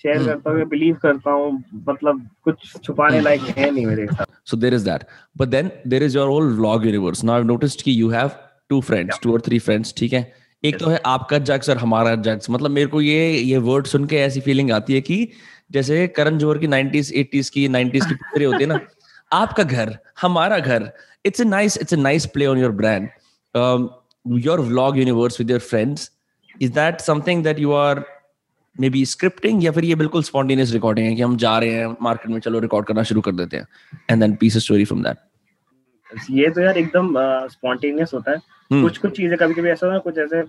शेयर hmm. करता हूँ बिलीव करता हूँ मतलब कुछ छुपाने. लायक है नहीं मेरे साथ। So there is that but then there is your whole vlog universe now I noticed कि you have two friends two और थ्री फ्रेंड्स ठीक है? एक तो है आपका जग्स और हमारा जग्स मतलब मेरे को ये ये वर्ड सुन के ऐसी फीलिंग आती है कि जैसे करण जोहर की 90s 80s की 90s की पिक्चरें होती है ना। आपका घर हमारा घर it's a nice it's a nice play on your brand your vlog universe with your friends is that something that you are maybe scripting या फिर ये बिल्कुल स्पॉन्टेनियस रिकॉर्डिंग है कि हम जा रहे हैं मार्केट में चलो रिकॉर्ड करना शुरू कर देते हैं and then piece story from that ये तो यार एकदम स्पॉन्टेनियस होता है hmm. कुछ कुछ चीज़ें कभी कभी ऐसा होता है कुछ ऐसे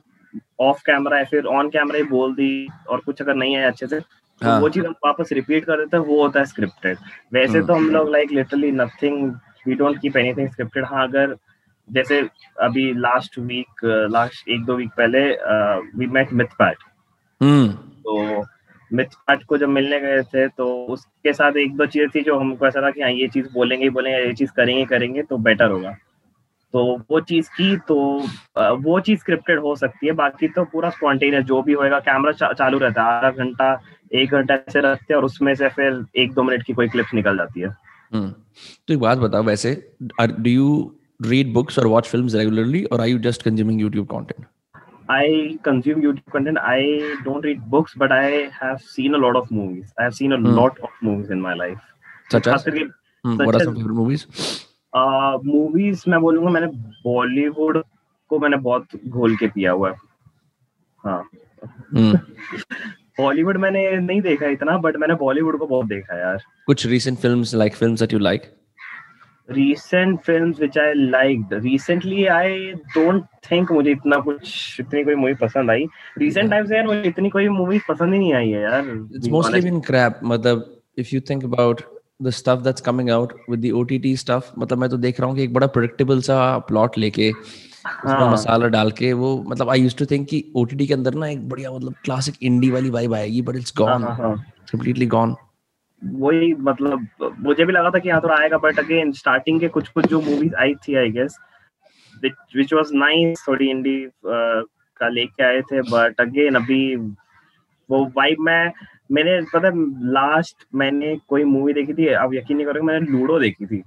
ऑफ़ कैमरा है फिर ऑन कैमरा ही बोल दी और कुछ अगर नहीं है अच्छे से तो हाँ. वो चीज़ हम वापस रिपीट कर देते हैं वो होता है स्क्रिप्टेड वैसे hmm. तो हम लोग like literally nothing we don't keep anything scripted हाँ अगर जैसे अभी लास्ट वीक लास्ट एक दो वीक पहले वी मेट मिथ पैट तो मिथ को जब मिलने गए थे तो उसके साथ एक दो चीज़ें थी जो हमको ऐसा था कि हाँ ये चीज़ बोलेंगे ही बोलेंगे ये चीज़ करेंगे करेंगे तो बेटर होगा तो वो चीज़ की तो वो चीज़ स्क्रिप्टेड हो सकती है बाकी तो पूरा स्पॉन्टेनियस जो भी होएगा कैमरा चा, चालू रहता है आधा घंटा एक घंटा ऐसे रखते हैं और उसमें से फिर एक दो मिनट की कोई क्लिप निकल जाती है हम्म। तो एक बात बताओ वैसे डू यू रीड बुक्स और वॉच फिल्म्स रेगुलरली और are you just consuming YouTube content I consume YouTube content. I don't read books, but I have seen a lot of movies. I have seen a mm. lot of movies in my life. Such as? Mm, what are some favorite movies? Uh, movies मैं बोलूँगा मैंने बॉलीवुड को मैंने बहुत घोल के पिया हुआ है हाँ हॉलीवुड मैंने नहीं देखा इतना बट मैंने बॉलीवुड को बहुत देखा यार कुछ recent films like films that you like recent films which I liked. Recently, I don't think मुझे इतना कुछ इतनी कोई मूवी पसंद आई। Recent times यार मुझे इतनी कोई मूवी पसंद ही नहीं आई है यार it's mostly been crap. मतलब if you think about the stuff that's coming out with the OTT stuff मतलब मैं तो देख रहा हूँ कि एक बड़ा predictable सा प्लॉट लेके हाँ. मसाला डाल के वो मतलब आई यूज्ड टू थिंक कि ओटीटी के अंदर ना एक बढ़िया मतलब क्लासिक इंडी वाली वाइब आएगी but it's gone completely gone वही मतलब मुझे भी लगा था कि यहाँ थोड़ा आएगा बट अगेन स्टार्टिंग के कुछ कुछ जो मूवीज़ आई थी I guess which was nice थोड़ी इंडी का लेके आए थे बट अगेन अभी वो वाइब में, मैंने, पता लास्ट मैंने कोई मूवी देखी थी अब यकीन नहीं करोगे, मैंने लूडो देखी थी।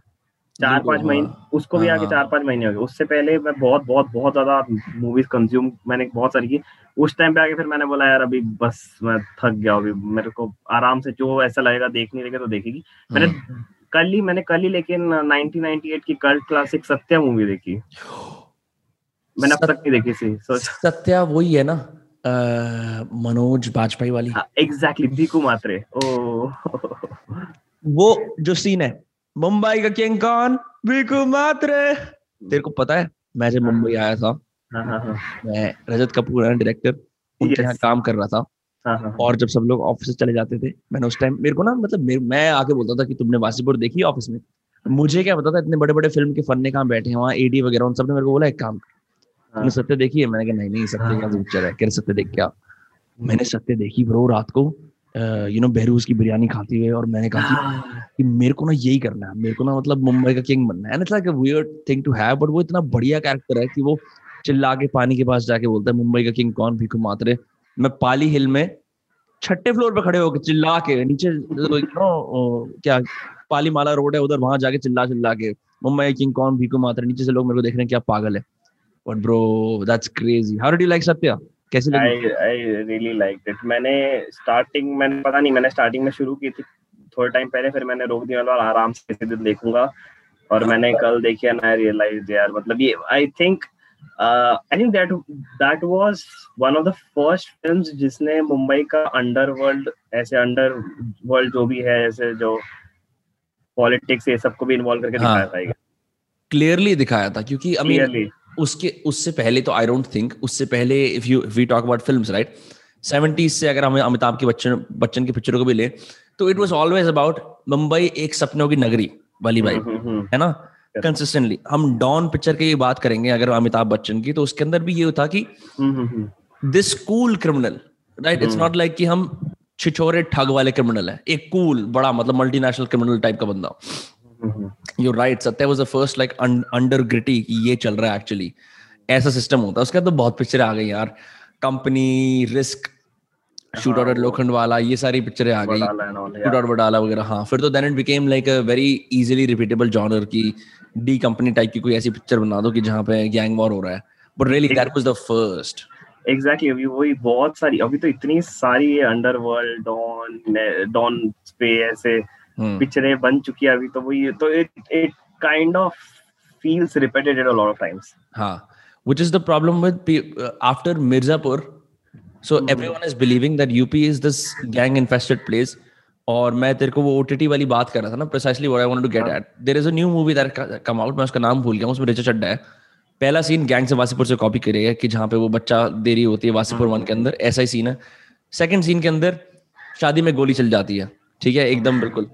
चार पाँच महीने हाँ। उसको भी आगे हाँ। चार पाँच महीने हो गए उससे पहले मैं बहुत बहुत बहुत ज़्यादा मूवीज़ कंज्यूम मैंने बहुत सारी की उस टाइम पे आके फिर मैंने बोला यार अभी बस मैं थक गया अभी मेरे को आराम से जो ऐसा लगेगा देखने लगे तो देखेगी मैंने हाँ। कल ही मैंने कल ही लेकिन 1998 की कल्ट क्लासिक सत्या मूवी देखी मैंने अब तक नहीं देखी थी सत्या वही है ना मनोज बाजपेयी वाली एग्जैक्टली दीकू मात्रे ओ वो जो सीन है मुंबई का किंग कौन? बीकू मात्रे। तेरे को पता है मैं जब मुंबई आया था हाँ, हाँ, हाँ। मैं रजत कपूर है डायरेक्टर उनके यहाँ काम कर रहा था। और जब सब लोग ऑफ़िस चले जाते थे मैंने उस टाइम मेरे को ना मतलब मैं आके बोलता था कि तुमने वासीपुर देखी ऑफ़िस में? मुझे क्या पता था इतने बड़े बड़े फ़िल्म के फन्ने कहाँ बैठे हैं वहाँ एडी वगैरह उन सबने मेरे को बोला एक काम तुमने सत्य देखी है? मैंने कहा नहीं नहीं सत्य क्या पिक्चर है? कह सत्य देख क्या? मैंने सत्य देखी ब्रो रात को। यू नो बहरूज की बिरयानी खाती हुए और मैंने कहा हाँ। कि मेरे को ना यही करना है मेरे को ना मतलब मुंबई का किंग बनना है। It's like a weird thing to have but वो इतना बढ़िया कैरेक्टर है कि वो चिल्ला के पानी के पास जाके बोलता है मुंबई का किंग कौन? भीखू मात्रे। मैं पाली हिल में छठे फ्लोर पे खड़े होकर चिल्ला के नीचे नो क्या पाली माला रोड है उधर वहाँ जाके चिल्ला चिल्ला के मुंबई किंग कौन? भीखू मात्रे। नीचे से लोग मेरे को देख रहे हैं क्या पागल है? But bro that's crazy how do like Satya कैसे लगी? I I really like it मैंने स्टार्टिंग मैंने पता नहीं मैंने स्टार्टिंग में शुरू की थी थोड़े टाइम पहले फिर मैंने रोक दिया और आराम से किसी दिन देखूँगा। और मैंने कल देखी एंड आई रियलाइज़ यार मतलब ये I think I think that that was one of the first films जिसने मुंबई का अंडरवर्ल्ड ऐसे अंडर वर्ल्ड जो भी है ऐसे जो पॉलिटिक्स ये सबको भी इन्वॉल्व करके हाँ, दिखाया था क्लियरली दिखाया था क्योंकि आई मीन उसके उससे पहले तो आई डोंट थिंक उससे पहले if you we talk about films right seventies से अगर हमें अमिताभ की बच्चन बच्चन की पिक्चरों को भी ले तो it was always about Mumbai एक सपनों की नगरी वाली बाई हम्म, हम्म, हम्म। है ना? कंसिस्टेंटली हम डॉन पिक्चर की बात करेंगे अगर अमिताभ बच्चन की तो उसके अंदर भी ये था कि this cool criminal right it's not like कि हम छिछोरे ठग वाले क्रिमिनल है। एक कूल बड़ा मतलब मल्टीनेशनल क्रिमिनल टाइप का बंदा you right Satya was the first like under gritty कि ये चल रहा है एक्चुअली ऐसा सिस्टम होता है। उसके बाद तो बहुत पिक्चरें आ गई यार। कंपनी रिस्क शूट आउट लोखंड वाला ये सारी पिक्चरें आ गई। शूट आउट वडाला वगैरह हाँ। फिर तो then it became like a very easily repeatable genre की डी कंपनी टाइप की कोई ऐसी पिक्चर बना दो कि जहाँ पे गैंग वॉर हो रहा है। But really that was the first exactly अभी वही बहुत सारी अभी तो इतनी सारी अंडरवर्ल्ड डॉन डॉन पे ऐसे पिक्चरें बन चुकी है अभी तो वही तो it it kind of feels repetitive a lot of times. हाँ which is the problem with uh, after Mirzapur. So mm-hmm. everyone is believing that UP is this gang infested place और मैं तेरे को वो ओटीटी वाली बात कर रहा था ना precisely what I wanted to get at there is a new movie that come out मैं उसका नाम भूल गया उसमें रिचा चड्डा है। पहला सीन गैंग से वासीपुर से कॉपी करे है कि जहाँ पे वो बच्चा देरी होती है वासीपुर वन के अंदर ऐसा ही सीन है। सेकंड सीन के अंदर शादी में गोली चल जाती है ठीक है एकदम बिल्कुल।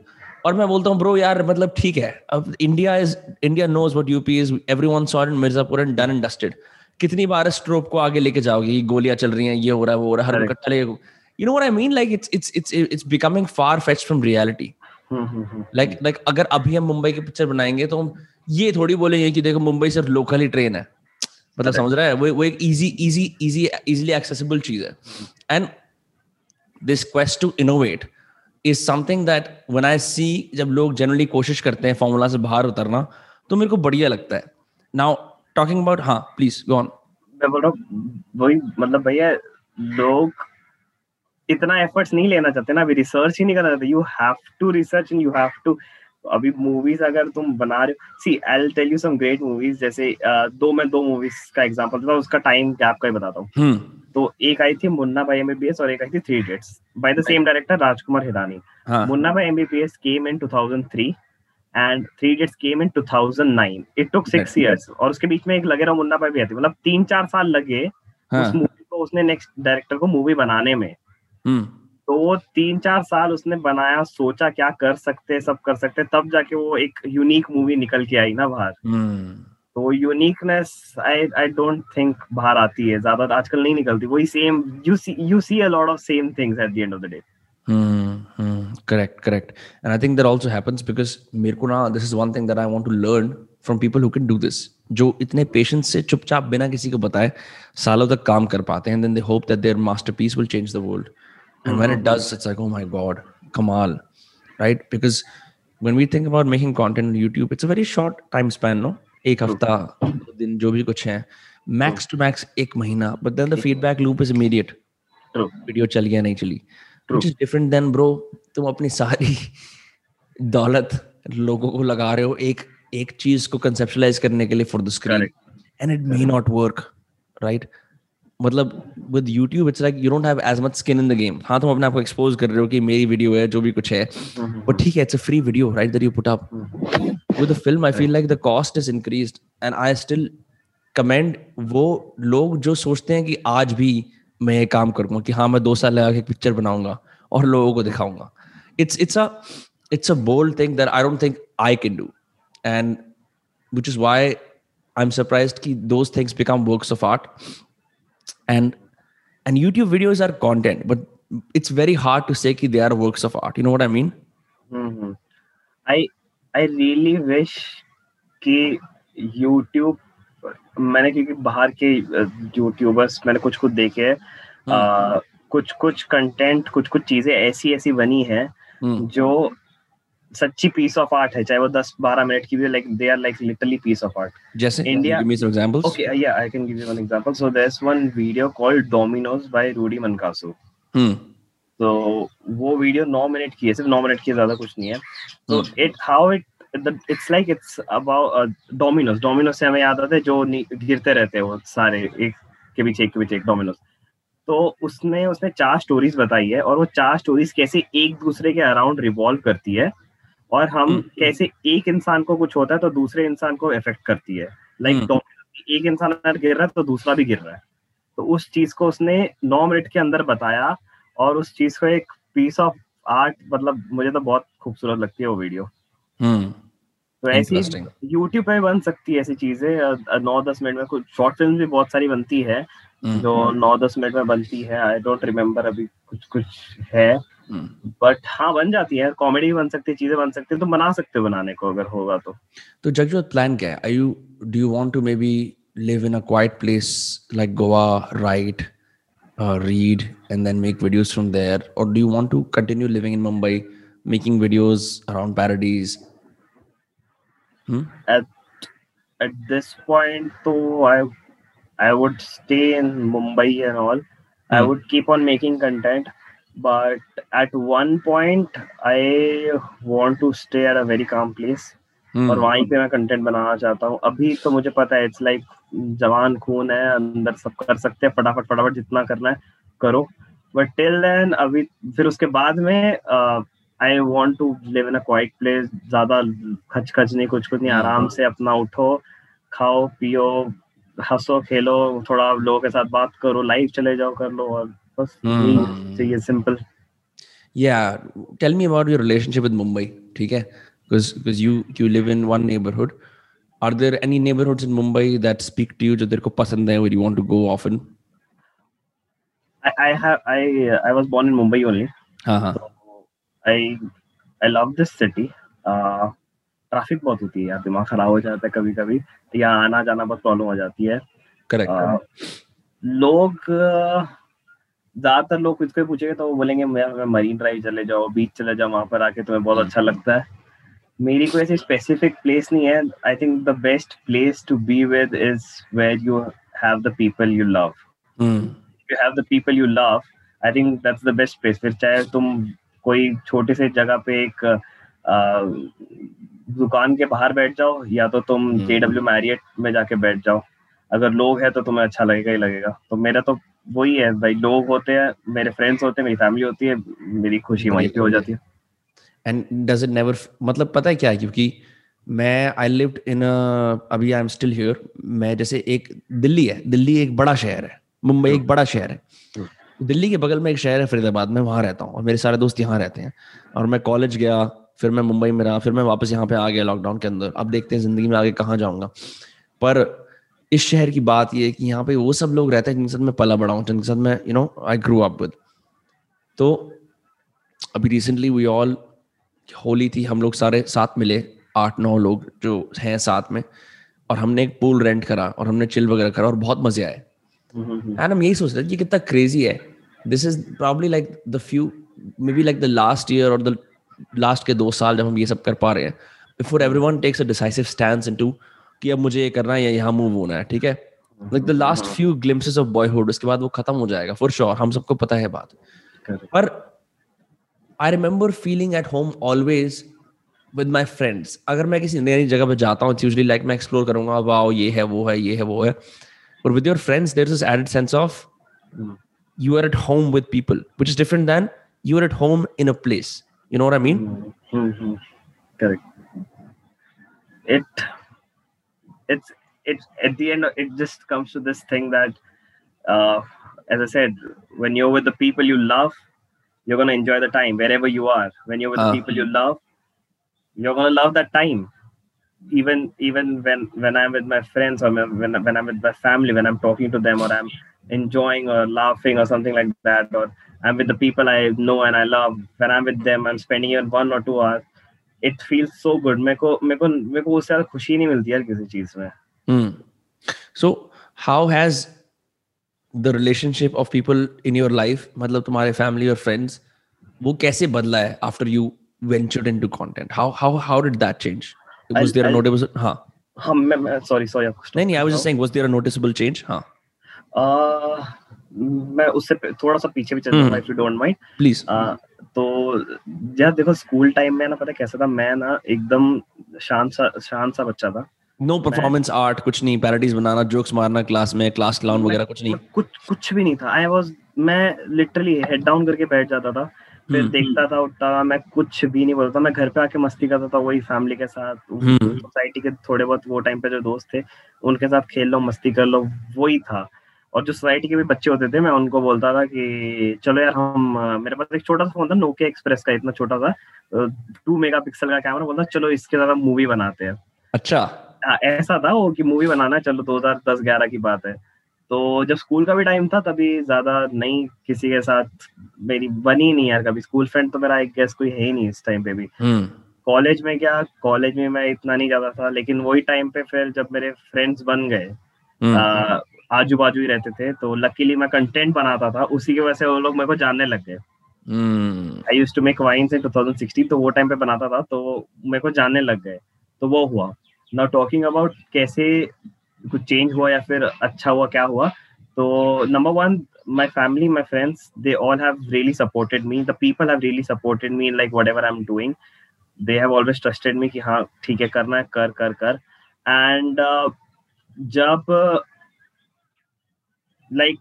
और मैं बोलता हूँ ब्रो यार मतलब ठीक है अब India is India knows what UP is everyone saw in Mirzapur and done and dusted कितनी बार स्ट्रोप को आगे लेके जाओगे गोलियाँ चल रही हैं ये हो रहा है वो हो रहा है हर वक्त चलेगा। You know what I mean like it's it's it's it's becoming far fetched from reality like like अगर अभी हम मुंबई की पिक्चर बनाएँगे तो हम ये थोड़ी बोलेंगे कि देखो मुंबई सिर्फ़ लोकल ही ट्रेन है। मतलब समझ रहा है? वो वो एक easy easy easy easily accessible चीज़ है। And this quest to innovate is something that when I see जब लोग जनरली कोशिश करते हैं फॉर्मूला से बाहर उतरना तो मेरे को बढ़िया लगता है। नाउ टॉकिंग अबाउट हाँ प्लीज़ गो ऑन मैं बोल रहा हूँ, वही मतलब भैया, लोग इतना एफर्ट्स नहीं लेना चाहते ना, अभी रिसर्च ही नहीं करना चाहते। You have to research and you have to अभी मूवीज़ अगर तुम बना रहे हो see I tell you some great movies जैसे दो मैं दो मूवीज़ का एग्जांपल देता हूँ उसका टाइम गैप का ही बताता हूँ हम्म। तो एक आई थी मुन्ना भाई एमबीबीएस और एक आई थी Three Idiots by the same director Rajkumar Hirani Munna Bhai MBBS came in 2003 and Three Idiots came in 2009 it took six years और उसके बीच में एक लगे रहा मुन्ना भाई भी आती मतलब तीन चार साल लगे हाँ. उस मूवी को उसने नेक्स्ट डायरेक्टर को मूवी बनाने में हम्म। तो वो तीन चार साल उसने बनाया सोचा क्या कर सकते सब कर सकते तब जाके वो एक यूनिक मूवी निकल के आई ना बाहर। हम्म। तो uniqueness I I don't think बाहर आती है ज़्यादा आजकल नहीं निकलती वही same you see you see a lot of same things at the end of the day correct correct and I think that also happens because मेरे को ना this is one thing that I want to learn from people who can do this जो इतने patience से चुपचाप बिना किसी को बताए सालों तक काम कर पाते हैं then they hope that their masterpiece will change the world and when it does it's like oh my god कमाल right because when we think about making content on YouTube, it's a very short time span, no? एक हफ़्ता दिन जो भी कुछ है max to max एक महीना but then the feedback loop is immediate video चल गया नहीं चली which is different than bro तुम अपनी सारी दौलत लोगों को लगा रहे हो एक एक चीज़ को कंसेप्शलाइज करने के लिए for the screen and it may not work right मतलब with YouTube it's like you don't have as much skin in the game हाँ तुम अपने आप को एक्सपोज कर रहे हो कि मेरी वीडियो है जो भी कुछ है। बट ठीक है it's a free video right that you put up with the film I feel like the cost is increased and I still commend वो लोग जो सोचते हैं कि आज भी मैं ये काम करूँगा कि हाँ मैं दो साल लगा के पिक्चर बनाऊँगा और लोगों को दिखाऊँगा। It's it's a it's a bold thing that I don't think I can do and which is why I am surprise कि those things become works of art and and youtube videos are content but it's very hard to say that they are works of art you know what i mean mm-hmm. i i really wish कि YouTube मैंने क्योंकि बाहर के YouTubers मैंने कुछ कुछ देखे हैं hmm. कुछ कुछ कंटेंट कुछ कुछ चीज़ें ऐसी ऐसी बनी है hmm. जो सच्ची पीस ऑफ़ आर्ट है चाहे वो 10 12 मिनट की भी like they are like literally piece of art जैसे India give me some examples okay या I can give you one example so there is one video called Domino's by Rudy Mancuso हम्म तो वो video 9 minute की है सिर्फ़ 9 minute की ज़्यादा कुछ नहीं है. तो it how it it's like it's about Domino's Domino's से हमें याद आता है जो गिरते रहते हैं वो सारे एक के पीछे एक के पीछे एक डोमिनोज तो उसने उसने चार स्टोरीज बताई है और वो चार स्टोरीज कैसे एक दूसरे के अराउंड रिवॉल्व करती है और हम हम्म। कैसे एक इंसान को कुछ होता है तो दूसरे इंसान को इफ़ेक्ट करती है। लाइक like, हम्म। एक इंसान अगर गिर रहा है तो दूसरा भी गिर रहा है। तो उस चीज़ को उसने नौ मिनट के अंदर बताया और उस चीज़ को एक पीस ऑफ़ आर्ट मतलब मुझे तो बहुत खूबसूरत लगती है वो वीडियो हम्म। तो ऐसी यूट्यूब पे बन सकती है ऐसी चीज़ें। नौ दस मिनट में कुछ शॉर्ट फ़िल्म भी बहुत सारी बनती है जो नौ दस मिनट में बनती है। आई डोंट रिमेम्बर अभी कुछ कुछ है। बट हाँ बन जाती है कॉमेडी बन सकती है चीज़ें बन सकती है तो बना सकते बनाने को अगर होगा तो। तो जगजोत प्लान क्या है? You do you want to maybe live in a quiet place like Goa right read and then make videos from there और do you want to continue living in Mumbai making videos around paradise at this point तो I I would stay in Mumbai and all I would keep on making content but at one point I want to stay at a very calm place hmm. और वहीं पे मैं content बनाना चाहता हूँ अभी तो मुझे पता है इट्स लाइक जवान खून है अंदर सब कर सकते हैं फटाफट फटाफट जितना करना है करो बट टिल देन अभी फिर उसके बाद में I want to live in a quiet place ज़्यादा खच खच नहीं कुछ कुछ नहीं hmm. आराम से अपना उठो खाओ पियो हंसो खेलो थोड़ा लोगों के साथ बात करो लाइव चले जाओ कर लो और बस चाहिए सिंपल या tell me about your relationship with Mumbai ठीक है? Because because you you live in one neighbourhood are there any neighbourhoods in Mumbai that speak to you जो तेरे को पसंद है where you want to go often I have I I was born in Mumbai only हाँ हाँ. I I love this city traffic बहुत होती है यार दिमाग खराब हो जाता है कभी कभी या आना जाना बस प्रॉब्लम हो जाती है. करेक्ट uh, लोग ज़्यादातर लोग कुछ को पूछेंगे तो वो बोलेंगे मैं मरीन ड्राइव चले जाओ बीच चले जाओ वहाँ पर आके तुम्हें बहुत अच्छा लगता है। मेरी कोई ऐसी स्पेसिफिक प्लेस नहीं है। I think the best place to be with is where you have the people you love you have the people you love I think that's the best place फिर चाहे तुम कोई छोटे से जगह पे एक दुकान के बाहर बैठ जाओ या तो तुम जे डब्ल्यू मैरियट में जाके बैठ जाओ। अगर लोग है तो तुम्हें अच्छा लगेगा ही लगेगा। तो मेरा तो वही है भाई लोग होते हैं मेरे फ्रेंड्स होते हैं मेरी फैमिली होती है मेरी खुशी वहीं पे हो जाती है। एंड डज इट नेवर मतलब पता है क्या है? क्योंकि मैं आई लिव्ड इन अभी आई एम स्टिल हियर मैं जैसे एक दिल्ली है दिल्ली एक बड़ा शहर है मुंबई एक बड़ा शहर है। दिल्ली के बगल में एक शहर है फरीदाबाद में वहाँ रहता हूँ और मेरे सारे दोस्त यहाँ रहते हैं। और मैं कॉलेज गया फिर मैं मुंबई में रहा फिर मैं वापस यहाँ पे आ गया लॉकडाउन के अंदर। अब देखते हैं ज़िंदगी में आगे कहाँ जाऊँगा। पर इस शहर की बात ये है कि यहाँ पे वो सब लोग रहते हैं जिनके साथ मैं पला बड़ा हूँ जिनके साथ मैं you know I grow up with तो अभी रिसेंटली वी ऑल होली थी हम लोग सारे साथ मिले आठ नौ लोग जो हैं साथ में और हमने एक पूल रेंट करा और हमने चिल वगैरह करा और बहुत मज़े आए। एंड हम यही सोच रहे थे कि कितना क्रेजी है। This is probably like the few maybe like the last year और द लास्ट के दो साल जब हम ये सब कर पा रहे हैं before everyone takes a decisive stand into कि अब मुझे ये करना है या यहाँ मूव होना है ठीक है? Like the last few glimpses of boyhood उसके बाद वो खत्म हो जाएगा फॉर श्योर हम सबको पता है बात। पर I remember feeling at home always with my friends अगर मैं किसी नई नई जगह पे जाता हूँ यूजली लाइक मैं एक्सप्लोर करूँगा वाओ ये है वो है ये है वो है। और with your friends there is added sense of you are at home with people which is different than you are at home in a place. You know what i mean? Mm-hmm. It's it at the end. It just comes to this thing that, uh, as I said, when you're with the people you love, you're gonna enjoy the time wherever you are. When you're with Ah. the people you love, you're gonna love that time. Even even when when I'm with my friends or when when when I'm with my family, when I'm talking to them or I'm enjoying or laughing or something like that, or I'm with the people I know and I love. When I'm with them, I'm spending even one or two hours. It feels so good. मेरे को मेरे को मेरे को उससे ज़्यादा खुशी नहीं मिलती यार किसी चीज़ में. Hmm. so how has the relationship of people in your life मतलब तुम्हारे family और friends वो कैसे बदला है after you ventured into content how how how did that change was I'll- there a I'll- noticeable हाँ हाँ मैं sorry sorry आपको नहीं नहीं I was कर just saying was there a noticeable change हाँ आ, मैं उससे थोड़ा सा पीछे भी चल हम्म। If you don't mind please तो यार देखो स्कूल टाइम में ना पता कैसा था मैं ना एकदम शांत सा शांत सा बच्चा था। नो performance art कुछ नहीं parodies बनाना jokes मारना क्लास में क्लास clown वगैरह कुछ नहीं। कुछ कुछ भी नहीं था। आई वाज मैं लिटरली हेड डाउन करके बैठ जाता था फिर हम्म। देखता था उठता था मैं कुछ भी नहीं बोलता मैं घर पे आके मस्ती करता था वही फैमिली के साथ हम्म। सोसाइटी के थोड़े बहुत वो टाइम पे जो दोस्त थे उनके साथ खेल लो मस्ती कर लो वही था। और जो सोसाइटी के भी बच्चे होते थे मैं उनको बोलता था कि चलो यार हम मेरे पास एक छोटा सा फ़ोन था नोकिया एक्सप्रेस का इतना छोटा सा टू मेगा पिक्सल का कैमरा बोलता चलो इसके साथ हम मूवी बनाते हैं। अच्छा। हाँ, ऐसा था वो कि मूवी बनाना चलो 2010 11 की बात है। तो जब स्कूल का भी टाइम था तभी ज़्यादा नहीं किसी के साथ मेरी बनी नहीं यार कभी। स्कूल फ्रेंड तो मेरा एक गैस कोई है ही नहीं इस टाइम पे भी। हम्म। कॉलेज में क्या कॉलेज में मैं इतना नहीं जाता था लेकिन वही टाइम पे फिर जब मेरे फ्रेंड्स बन गए हम्म। आजू बाजू ही रहते थे तो लकीली मैं कंटेंट बनाता था उसी की वजह से वो लोग मेरे को जानने लग गए। I use to make vines in 2016 तो वो टाइम पे बनाता था तो मेरे को जानने लग गए तो वो हुआ। नाउ टॉकिंग अबाउट कैसे कुछ चेंज हुआ या फिर अच्छा हुआ क्या हुआ तो number one my family my friends they all have really supported me the people have really supported me in like whatever i'm doing. They have always trusted me कि हाँ ठीक है करना है कर कर कर। And uh, जब लाइक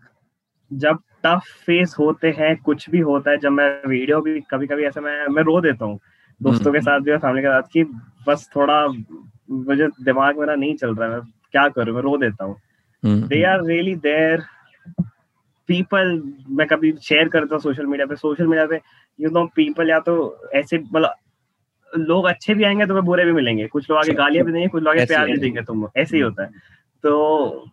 जब टफ फेस होते हैं कुछ भी होता है जब मैं वीडियो भी कभी कभी ऐसे मैं मैं रो देता हूँ। दोस्तों के साथ भी और फैमिली के साथ कि बस थोड़ा मुझे दिमाग मेरा नहीं चल रहा है मैं क्या करूँ? मैं रो देता हूँ। हम्म। They are really there people मैं कभी शेयर करता हूँ सोशल मीडिया पे। सोशल मीडिया पे यू नो पीपल या तो ऐसे मतलब लोग अच्छे भी आएँगे तुम्हें बुरे भी मिलेंगे। कुछ लोग आगे गालियाँ भी देंगे कुछ लोग आगे प्यार भी देंगे तुम ऐसे ही होता है। तो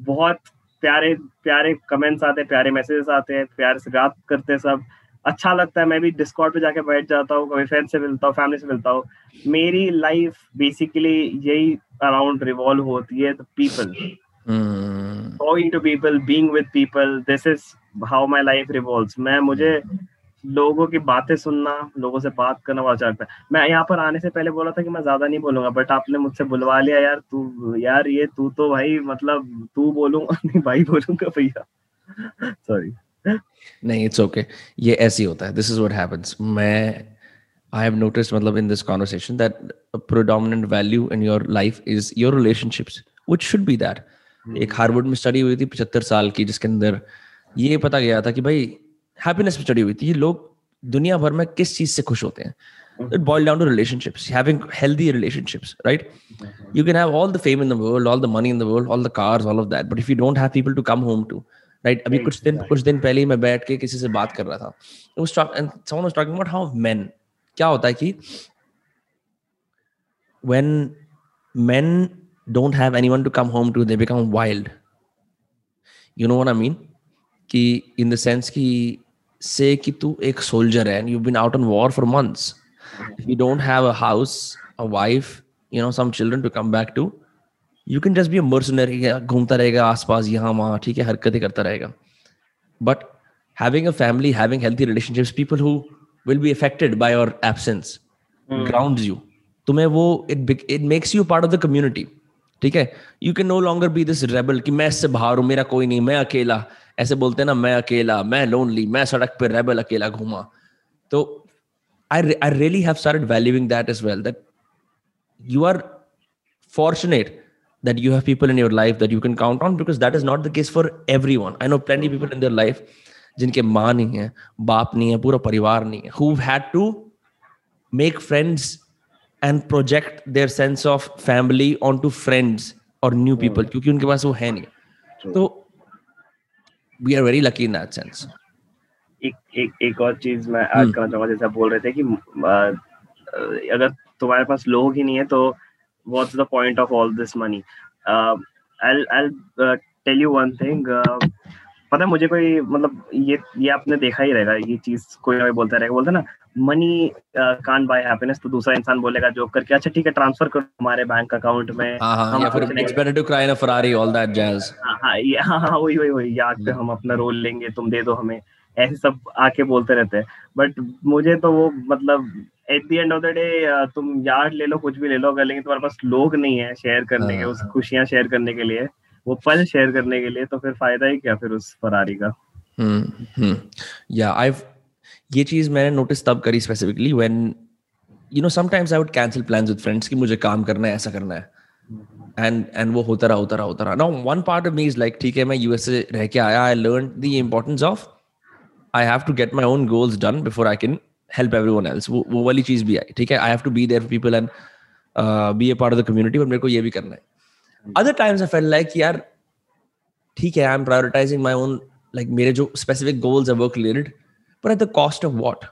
बहुत प्यारे प्यारे कमेंट्स आते हैं प्यारे मैसेजेस आते हैं प्यार से बात करते हैं सब। अच्छा लगता है मैं भी डिस्कॉर्ड पे जाके बैठ जाता हूँ कभी फ्रेंड से मिलता हूँ फैमिली से मिलता हूँ। मेरी लाइफ बेसिकली यही अराउंड रिवॉल्व होती है people talking to people being with people this is how my life revolves. मैं मुझे लोगों की बातें सुनना लोगों से बात करना बहुत अच्छा लगता है। मैं यहाँ पर आने से पहले बोला था कि मैं ज़्यादा नहीं बोलूँगा बट आपने मुझसे बुलवा लिया यार तू यार ये तू तो भाई मतलब तू बोलूँगा नहीं भाई बोलूँगा भैया। सॉरी नहीं इट्स ओके okay. ये ऐसे ही होता है। दिस इज़ व्हाट हैपेंस मैं आई हैव नोटिस्ड मतलब in this conversation that predominant value in your life is your relationships which should be that एक हार्वर्ड में स्टडी हुई थी 75 साल की जिसके अंदर ये पता गया था कि भाई हैप्पीनेस पे स्टडी हुई थी लोग दुनिया भर में किस चीज़ से खुश होते हैं it boil down to relationships having healthy relationships right you can have all the fame in the world all the money in the world all the cars all of that but if you don't have people to come home to right अभी कुछ दिन कुछ दिन पहले ही मैं बैठ के किसी से बात कर रहा था It was talk, and someone was talking about how men क्या होता है कि when men don't have anyone to come home to they become wild you know what i mean कि in the sense कि से कि तू एक सोल्जर है and you been out on war for months you don't have a house a wife you know some children to come back to you can just be a mercenary घूमता रहेगा आसपास यहाँ वहाँ ठीक है हरकतें करता रहेगा। But having a family having healthy relationships people who will be affected by your absence grounds you तुम्हें वो it it makes you part of the community ठीक है? You can no longer be this rebel कि मैं इससे बाहर हूँ मेरा कोई नहीं मैं अकेला। ऐसे बोलते हैं ना मैं अकेला मैं लोनली मैं सड़क पर रेबल अकेला घूमा। तो I I really that is well that you are fortunate that you have people in your life that you can count on because that is not the case for everyone I know plenty people in their life जिनके माँ नहीं है बाप नहीं है पूरा परिवार नहीं है who had to make friends and project their sense of family on to friends और न्यू पीपल क्योंकि उनके पास वो है नहीं। तो we are very lucky in that sense एक एक एक और चीज़ मैं आज करना चाहूँगा जैसे आप बोल रहे थे कि अगर तुम्हारे पास लोग ही नहीं है तो what's the point of all this money I I tell you one thing पता है मुझे कोई मतलब ये ये आपने देखा ही रहेगा ये चीज़ कोई ना बोलता रहेगा बोलता ना मनी कान बाय हैप्पीनेस तो दूसरा इंसान बोलेगा जो करके अच्छा ठीक है ट्रांसफ़र करो हमारे बैंक अकाउंट में. हाँ, हाँ, या फिर it's better to cry in a Ferrari all that jazz हाँ हाँ हाँ हाँ वही वही वही याद पे हम अपना रोल लेंगे तुम दे दो हमें। ऐसे सब आके बोलते रहते हैं। बट मुझे तो वो मतलब at the end of the day तुम यार्ड ले लो कुछ भी ले लो अगर लेकिन तुम्हारे पास लोग नहीं है शेयर करने के हाँ। उस खुशियाँ शेयर करने के लिए वो पल शेयर करने के लिए तो फिर फ़ायदा ही क्या फिर उस फरारी का? हम्म या आई ये चीज़ मैंने नोटिस तब करी specifically when you know sometimes I would cancel plans with friends कि मुझे काम करना है, ऐसा करना है। एंड एंड वो होता रहा होता रहा होता रहा। Now one part of me is like ठीक है, मैं यूएसए रह के आया। I learn the importance of I have to get my own goals done before I can help everyone else वो वो वाली चीज़ भी आई, ठीक है? I have to be there people and be a part of the community but मेरे को ये भी करना है। Other times I fail like यार, ठीक है I am prioritising my own like मेरे जो स्पेसिफिक गोल्स है work related but the cost of what?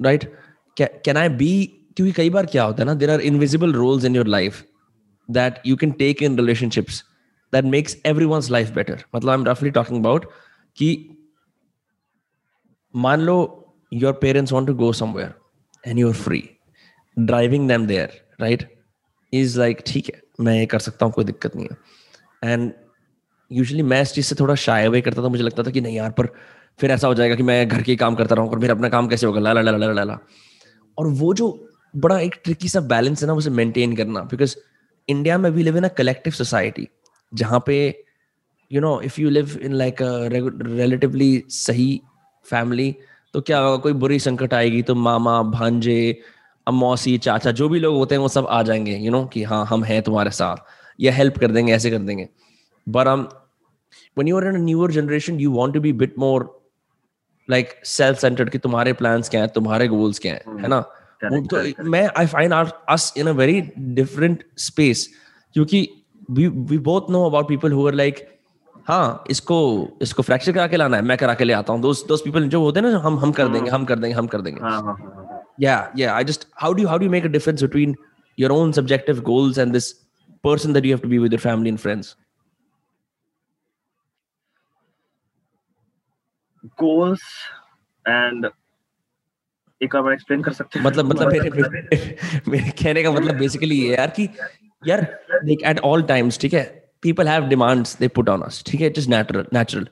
Right? Can, can i be क्योंकि कई बार क्या होता है ना there are invisible roles in your life that you can take in relationships that makes everyone's life better मतलब I am रफली talking about कि मान लो your parents want to go somewhere and you are free driving them there right is like ठीक है मैं ये कर सकता हूँ कोई दिक्कत नहीं है. एंड यूजली मैं इस चीज़ से थोड़ा शाय अवे करता था मुझे लगता था कि नहीं यार पर फिर ऐसा हो जाएगा कि मैं घर के काम करता रहूँ और फिर अपना काम कैसे होगा? ला ला ला ला ला और वो जो बड़ा एक ट्रिकी सा बैलेंस है ना उसे मेंटेन करना। बिकॉज़ इंडिया में we live in a collective society जहाँ पे you know if you live in like relatively सही फैमिली तो क्या होगा? कोई बुरी संकट आएगी तो मामा भांजे अमौसी चाचा जो भी लोग होते हैं वो सब आ जाएँगे यू you नो know, कि हाँ हम हैं तुम्हारे साथ या हेल्प कर देंगे ऐसे कर देंगे। But you are in a newer generation you want to be a bit more like self centred कि तुम्हारे प्लान्स क्या हैं तुम्हारे गोल्स क्या हैं hmm. है ना? तो मैं I find ours in a very different space क्योंकि we we both know about people who are like हाँ इसको इसको फ्रैक्चर करा के लाना है मैं करा के ले आता हूँ। दोस्त दोस्त पीपल जो होते हैं ना हम हम कर देंगे हम कर देंगे हम कर देंगे। या या I just how do how do make a difference between your own subjective goals and this person that you have to be with your family and friends? Goals and एक बार एक्सप्लेन कर सकते हैं? मतलब मतलब मेरे मेरे कहने का मतलब बेसिकली ये यार कि यार लाइक एट ऑल टाइम्स ठीक है people have demands they put on us ठीक है इट इज़ नेचुरल नेचुरल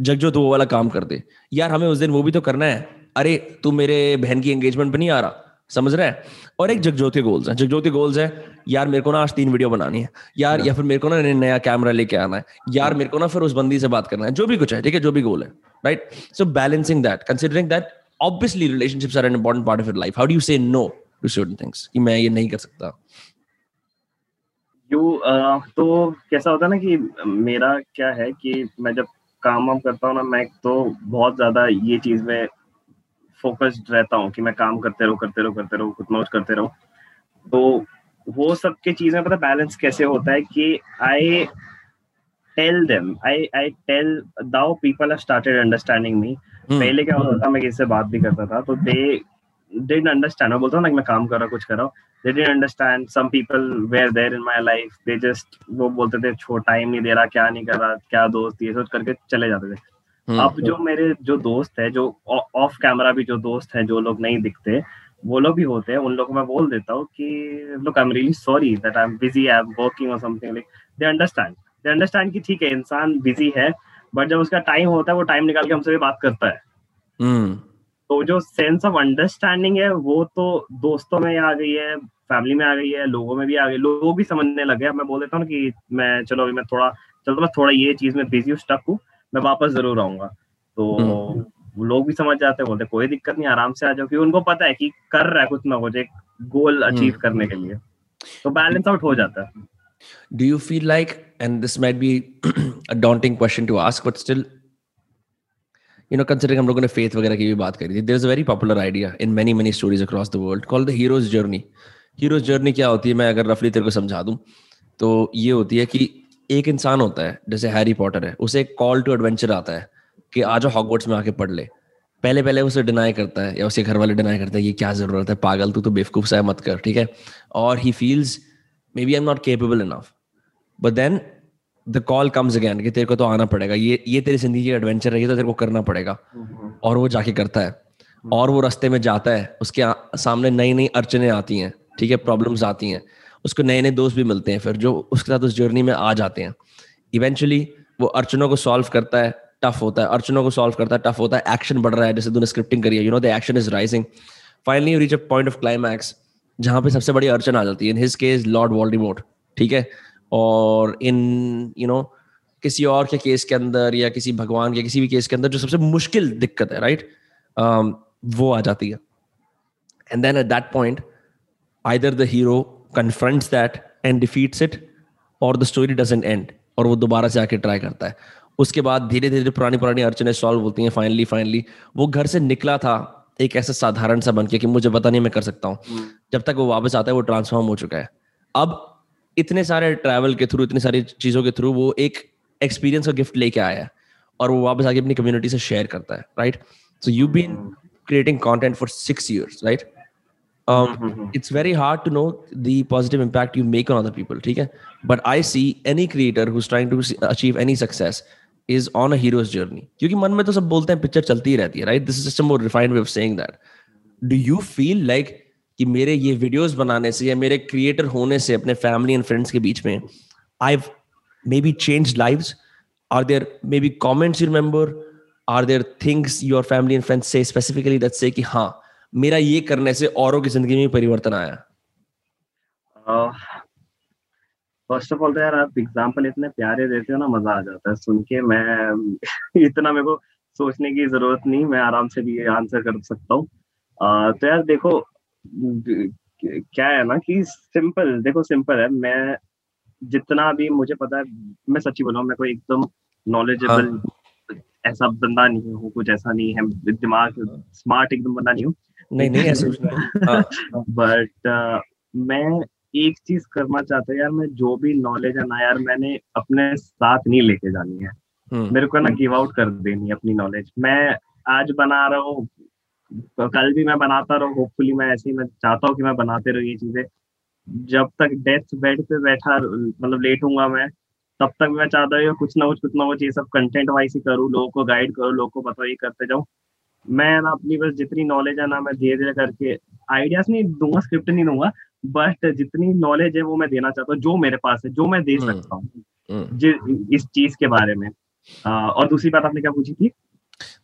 जग जो तो वो वाला काम कर दे। यार हमें उस दिन वो भी तो करना है। अरे तू मेरे बहन की एंगेजमेंट पे नहीं आ रहा। समझ रहे हैं? और एक जगज्योति गोल्स है। जगज्योति गोल्स है यार मेरे को ना आज तीन वीडियो बनानी है। यार या फिर मेरे को ना नया कैमरा लेके आना है। यार मेरे को ना फिर उस बंदी से बात करना है। जो भी कुछ है ठीक है? जो भी गोल है right so balancing that considering that obviously relationships are an important part of your life how do you say no to certain things कि मैं ये नहीं कर सकता। यू uh, तो कैसा होता है ना कि मेरा क्या है कि मैं जब काम वाम करता हूँ ना मैं तो बहुत ज़्यादा ये चीज़ में फोकस्ड रहता हूँ कि मैं काम करते रहो करते रहो करते रहो कुछ मौज करते रहो। तो वो सब के चीज़ें पता बैलेंस कैसे होता है कि I tell them I I tell those people have started understanding me पहले क्या होता था मैं किसी से बात भी करता था तो दे didn't understand मैं बोलता हूँ ना कि मैं काम कर रहा कुछ कर रहा हूँ। They didn't understand some people were there in my life they just वो बोलते थे छो टाइम नहीं दे रहा क्या नहीं कर रहा क्या दोस्त ये सोच करके चले जाते थे। अब जो मेरे जो दोस्त है जो ऑफ़ कैमरा भी जो दोस्त है जो लोग नहीं दिखते वो लोग भी होते हैं। उन लोग को मैं बोल देता हूँ कि look I am really sorry that I am busy I am working और something like they understand they understand कि ठीक है इंसान बिज़ी है बट जब उसका टाइम होता है वो टाइम निकाल के हमसे भी बात करता है। हम्म। तो जो सेंस ऑफ़ अंडरस्टैंडिंग है वो तो दोस्तों में आ गई है फैमिली में आ गई है लोगों में भी आ गई लोग भी समझने लगे मैं बोल देता हूँ कि मैं चलो अभी मैं थोड़ा चलो मैं थोड़ा ये चीज़ में बिज़ी हूँ स्टक हूँ। मैं वापस ज़रूर आऊँगा तो हम्म। लोग भी समझ जाते हैं बोलते कोई दिक्कत नहीं आराम से आ जाओ क्योंकि उनको पता है कि कर रहा है कुछ ना कुछ एक गोल अचीव हम्म। करने के लिए तो बैलेंस आउट हो जाता है do you feel like and this might be a daunting question to ask but still you know considering हम लोगों ने faith वगैरह की भी बात करी थी there is a very popular idea in many many stories across the world called the hero's journey hero's journey क्या होती है मैं अगर रफली तेरे को समझा दूँ तो ये होती है कि एक इंसान होता है जैसे हैरी पॉटर है उसे एक कॉल टू एडवेंचर आता है कि आज हॉगवर्ट्स में आके पढ़ ले। पहले पहले उसे डिनाई करता है या उसके घर वाले डिनाई करते हैं ये क्या ज़रूरत है पागल तू तो बेवकूफ़ सा मत कर ठीक है? और he feels maybe I am not capable enough but then the call comes again कि तेरे को तो आना पड़ेगा ये ये तेरी ज़िंदगी की एडवेंचर है ये तो तेरे को करना पड़ेगा। और वो जाके करता है। और वो रास्ते में जाता है उसके सामने नई नई अड़चने आती हैं ठीक है? प्रॉब्लम्स आती हैं। उसको नए नए दोस्त भी मिलते हैं फिर जो उसके साथ उस जर्नी में आ जाते हैं। इवेंचुअली वो अर्चनों को सॉल्व करता है टफ होता है। अर्चनों को सॉल्व करता है टफ होता है एक्शन बढ़ रहा है जैसे तूने स्क्रिप्टिंग करी है you know the action is rising finally reach a point of climax जहाँ पे सबसे बड़ी अर्चन आ जाती है। In his case Lord Voldemort ठीक है? और इन यू नो किसी और के केस के अंदर या किसी भगवान के किसी भी केस के अंदर जो सबसे मुश्किल दिक्कत है राइट right? um, वो आ जाती है। And then at that point either the hero confronts that and defeats it और द स्टोरी डजेंट एंड और वो दोबारा से आके ट्राई करता है। उसके बाद धीरे धीरे पुरानी पुरानी अड़चने सॉल्व होती हैं फाइनली फाइनली वो घर से निकला था एक ऐसा साधारण सा बन के कि मुझे पता नहीं मैं कर सकता हूँ। हम्म। जब तक वो वापस आता है वो ट्रांसफॉर्म हो चुका है। अब इतने सारे ट्रैवल के थ्रू इतनी सारी चीज़ों के थ्रू वो एक एक्सपीरियंस और गिफ्ट लेके आया है और वो वापस आके अपनी कम्युनिटी से शेयर करता है right so you been creating content for six years right um, it's very hard to know the positive impact you make on other people okay but i see any creator who's trying to achieve any success is on a hero's journey. क्योंकि मन में तो सब बोलते हैं picture चलती ही रहती है right this is just a more refined way of saying that do you feel like कि मेरे ये वीडियोस बनाने से या मेरे क्रिएटर होने से अपने फैमिली एंड फ्रेंड्स के बीच में I maybe change lives are there maybe comments you remember are there things your family and friends से स्पेसिफिकली दैट से कि हाँ मेरा ये करने से औरों की ज़िंदगी में परिवर्तन आया। फ़र्स्ट ऑफ़ ऑल तो यार आप एग्जांपल इतने प्यारे देते हो ना मज़ा आ जाता है सुन के। मैं इतना मेरे को सोचने की ज़रूरत नहीं मैं आराम से भी आंसर कर सकता हूँ। तो यार देखो क्या है ना कि सिंपल देखो सिंपल है। मैं जितना भी मुझे पता है मैं सच्ची बोला मैं कोई एकदम नॉलेजेबल हाँ. ऐसा बंदा नहीं हूँ कुछ ऐसा नहीं है। दिमाग स्मार्ट एकदम बंदा नहीं हूँ। नहीं नहीं ऐसे बट हाँ। uh, मैं एक चीज़ करना चाहता हूँ यार मैं जो भी नॉलेज है ना यार मैंने अपने साथ नहीं लेके जानी है। हम्म। मेरे को ना गिव आउट कर देनी है अपनी नॉलेज मैं आज बना रहा हूँ तो कल भी मैं बनाता रहूँ होपफुली मैं ऐसे ही मैं चाहता हूँ कि मैं बनाते रहूँ ये चीज़ें। जब तक डेथ बेड पे बैठा मतलब लेट लेटूँगा मैं तब तक मैं चाहता हूँ कुछ ना कुछ कुछ ना कुछ ये सब कंटेंट वाइज ही करूँ लोगों को गाइड करूँ लोगों को बताओ ये करते जाऊँ। मैं ना अपनी बस जितनी नॉलेज है ना मैं धीरे धीरे करके आइडियाज़ नहीं दूँगा स्क्रिप्ट नहीं दूँगा बट जितनी नॉलेज है वो मैं देना चाहता हूँ जो मेरे पास है जो मैं दे हम्म, सकता हूँ हम्म। इस चीज़ के बारे में। और दूसरी बात आपने क्या पूछी थी?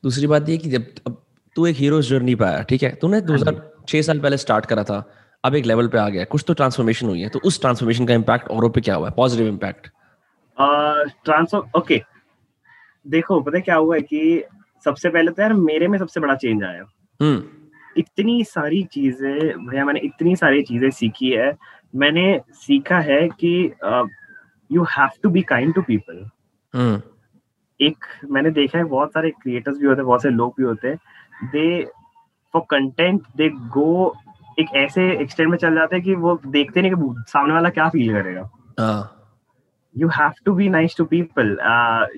दूसरी बात ये कि जब अब तू एक हीरो जर्नी पे आया ठीक है? तूने हाँ दो हज़ार छह साल पहले स्टार्ट करा था अब एक लेवल पे आ गया कुछ तो ट्रांसफॉर्मेशन हुई है तो उस ट्रांसफॉर्मेशन का इम्पैक्ट औरों पे क्या हुआ? है पॉजिटिव इम्पैक्ट ट्रांसफॉर ओके देखो पता क्या हुआ है कि सबसे पहले तो यार मेरे में सबसे बड़ा चेंज आया। हम्म। इतनी सारी चीज़ें भैया मैंने इतनी सारी चीज़ें सीखी है। मैंने सीखा है कि you have to be kind to people एक मैंने देखा है बहुत सारे क्रिएटर्स भी होते हैं बहुत सारे लोग भी होते हैं। दे फॉर कंटेंट दे गो एक ऐसे एक्सटेंड में चल जाते हैं कि वो देखते नहीं कि सामने वाला क्या फील करेगा। You have to be nice to people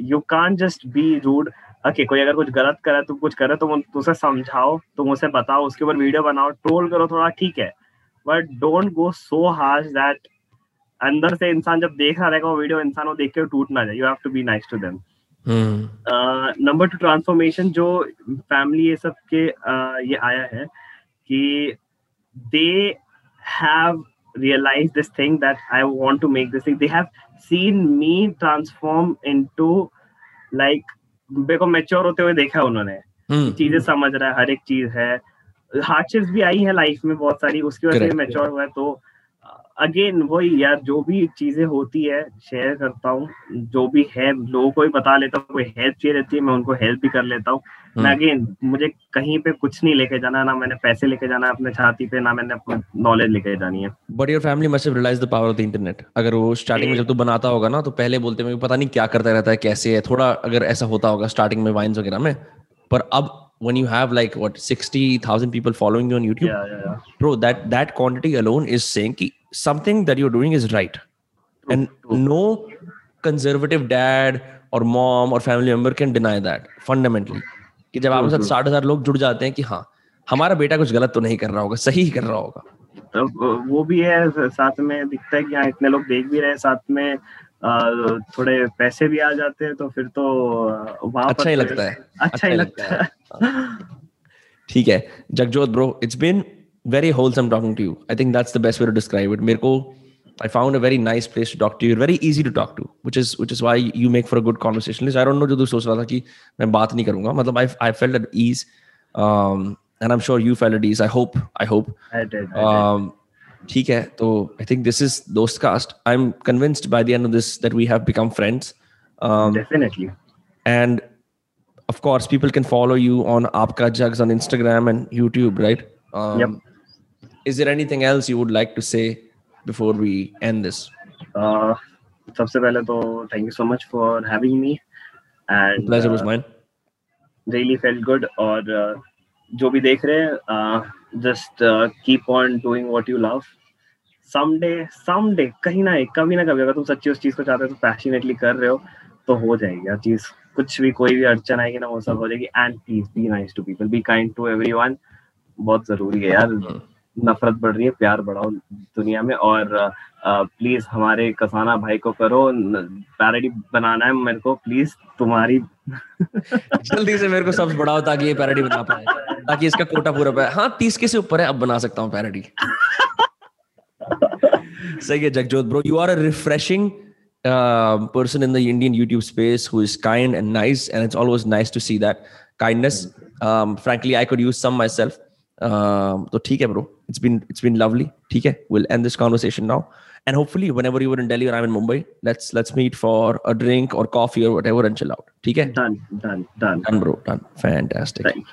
you can just be rude okay कोई अगर कुछ गलत करे तुम कुछ करे तो उसे समझाओ तुम उसे बताओ उसके ऊपर वीडियो बनाओ ट्रोल करो थोड़ा ठीक है। But don't go so harsh that अंदर से इंसान जब देख रहा रहेगा वो वीडियो इंसान वो देख के टूट ना जाए। You have to be nice to them number two transformation जो फैमिली ये सब के uh, ये आया है कि they have realized this thing that I want to make this thing. They have seen me transform into like को mature होते हुए देखा है उन्होंने। hmm. चीज़ें समझ रहा है हर एक चीज़ है। हार्डशिप्स भी आई है लाइफ में बहुत सारी उसकी वजह से मेच्योर हुआ है तो अगेन वही यार जो भी चीज़ें होती है शेयर करता हूँ। जो भी है लोगों को भी बता लेता हूँ कोई हेल्प चाहिए रहती है मैं उनको हेल्प भी कर लेता हूँ। मैं अगेन हम्म। मुझे कहीं पे कुछ नहीं लेके जाना ना मैंने पैसे लेके जाना अपने छाती पे ना मैंने अपना नॉलेज लेके जानी है। But your family must have realize the power of the internet अगर वो स्टार्टिंग में जब तू बनाता होगा ना तो पहले बोलते मैं पता नहीं क्या करता रहता है कैसे है? थोड़ा अगर ऐसा होता होगा स्टार्टिंग में वाइन्स वगैरह में। पर अब when you have like what 60,000 people following you on YouTube, yeah, yeah, yeah. bro, that that quantity alone is saying ki something that you're doing is right, true, and true. no conservative dad or mom or family member can deny that fundamentally. कि जब आपके साथ साठ हज़ार लोग जुड़ जाते हैं कि हाँ हमारा बेटा कुछ गलत तो नहीं कर रहा होगा सही ही कर रहा होगा तो वो भी है साथ में दिखता है कि हाँ इतने लोग देख भी रहे हैं साथ में थोड़े पैसे भी आ जाते हैं तो फिर तो वहाँ अच्छा ही लगता है अच्छा ही लगता है ठीक है Jagjot bro it's been very wholesome talking to you. I think that's the best way to describe it. Mirko, I found a very nice place to talk to you. Very easy to talk to, which is which is why you make for a good conversationalist. I don't know जो तू सोच रहा था कि मैं बात नहीं करूँगा मतलब I I felt at ease um, and I'm sure you felt at ease. I hope I hope. I did. I did. um. ठीक है तो I think this is Dost cast I am convinced by the end of this that we have become friends definitely and of course people can follow you on aapka jugs on instagram and youtube right um, yep. is there anything else you would like to say before we end this uh, सबसे पहले तो thank you so much for having me and pleasure was mine really felt good और uh, जो भी देख रहे हैं just keep on doing what you love someday someday कहीं ना कभी ना कभी अगर तुम सच्ची उस चीज़ को चाहते हो तो पैशनेटली कर रहे हो तो हो जाएगी यार चीज़। कुछ भी कोई भी अड़चन आएगी ना वो सब हो जाएगी। And please be nice to people be kind to everyone बहुत ज़रूरी है यार। हाँ। नफरत बढ़ रही है प्यार बढ़ाओ दुनिया में। और प्लीज़ हमारे कसाना भाई को करो पैरोडी बनाना है मेरे को प्लीज़ तुम्हारी जल्दी से मेरे को सब बढ़ाओ ताकि ये पैरोडी बना पाए ताकि इसका कोटा पूरा पाए हाँ तीस के से ऊपर है अब बना सकता हूँ पैरोडी सही है Jagjot bro you are a refreshing uh, person in the Indian YouTube space who is kind and nice, and it's always nice to see that kindness. Um, frankly, I could use some myself. Um, so ठीक है bro. It's been it's been lovely. ठीक है. We'll end this conversation now. And hopefully, whenever you were in Delhi or I'm in Mumbai, let's let's meet for a drink or coffee or whatever and chill out. Okay? Done, done, done. Done, bro. Done. Fantastic. Thank you.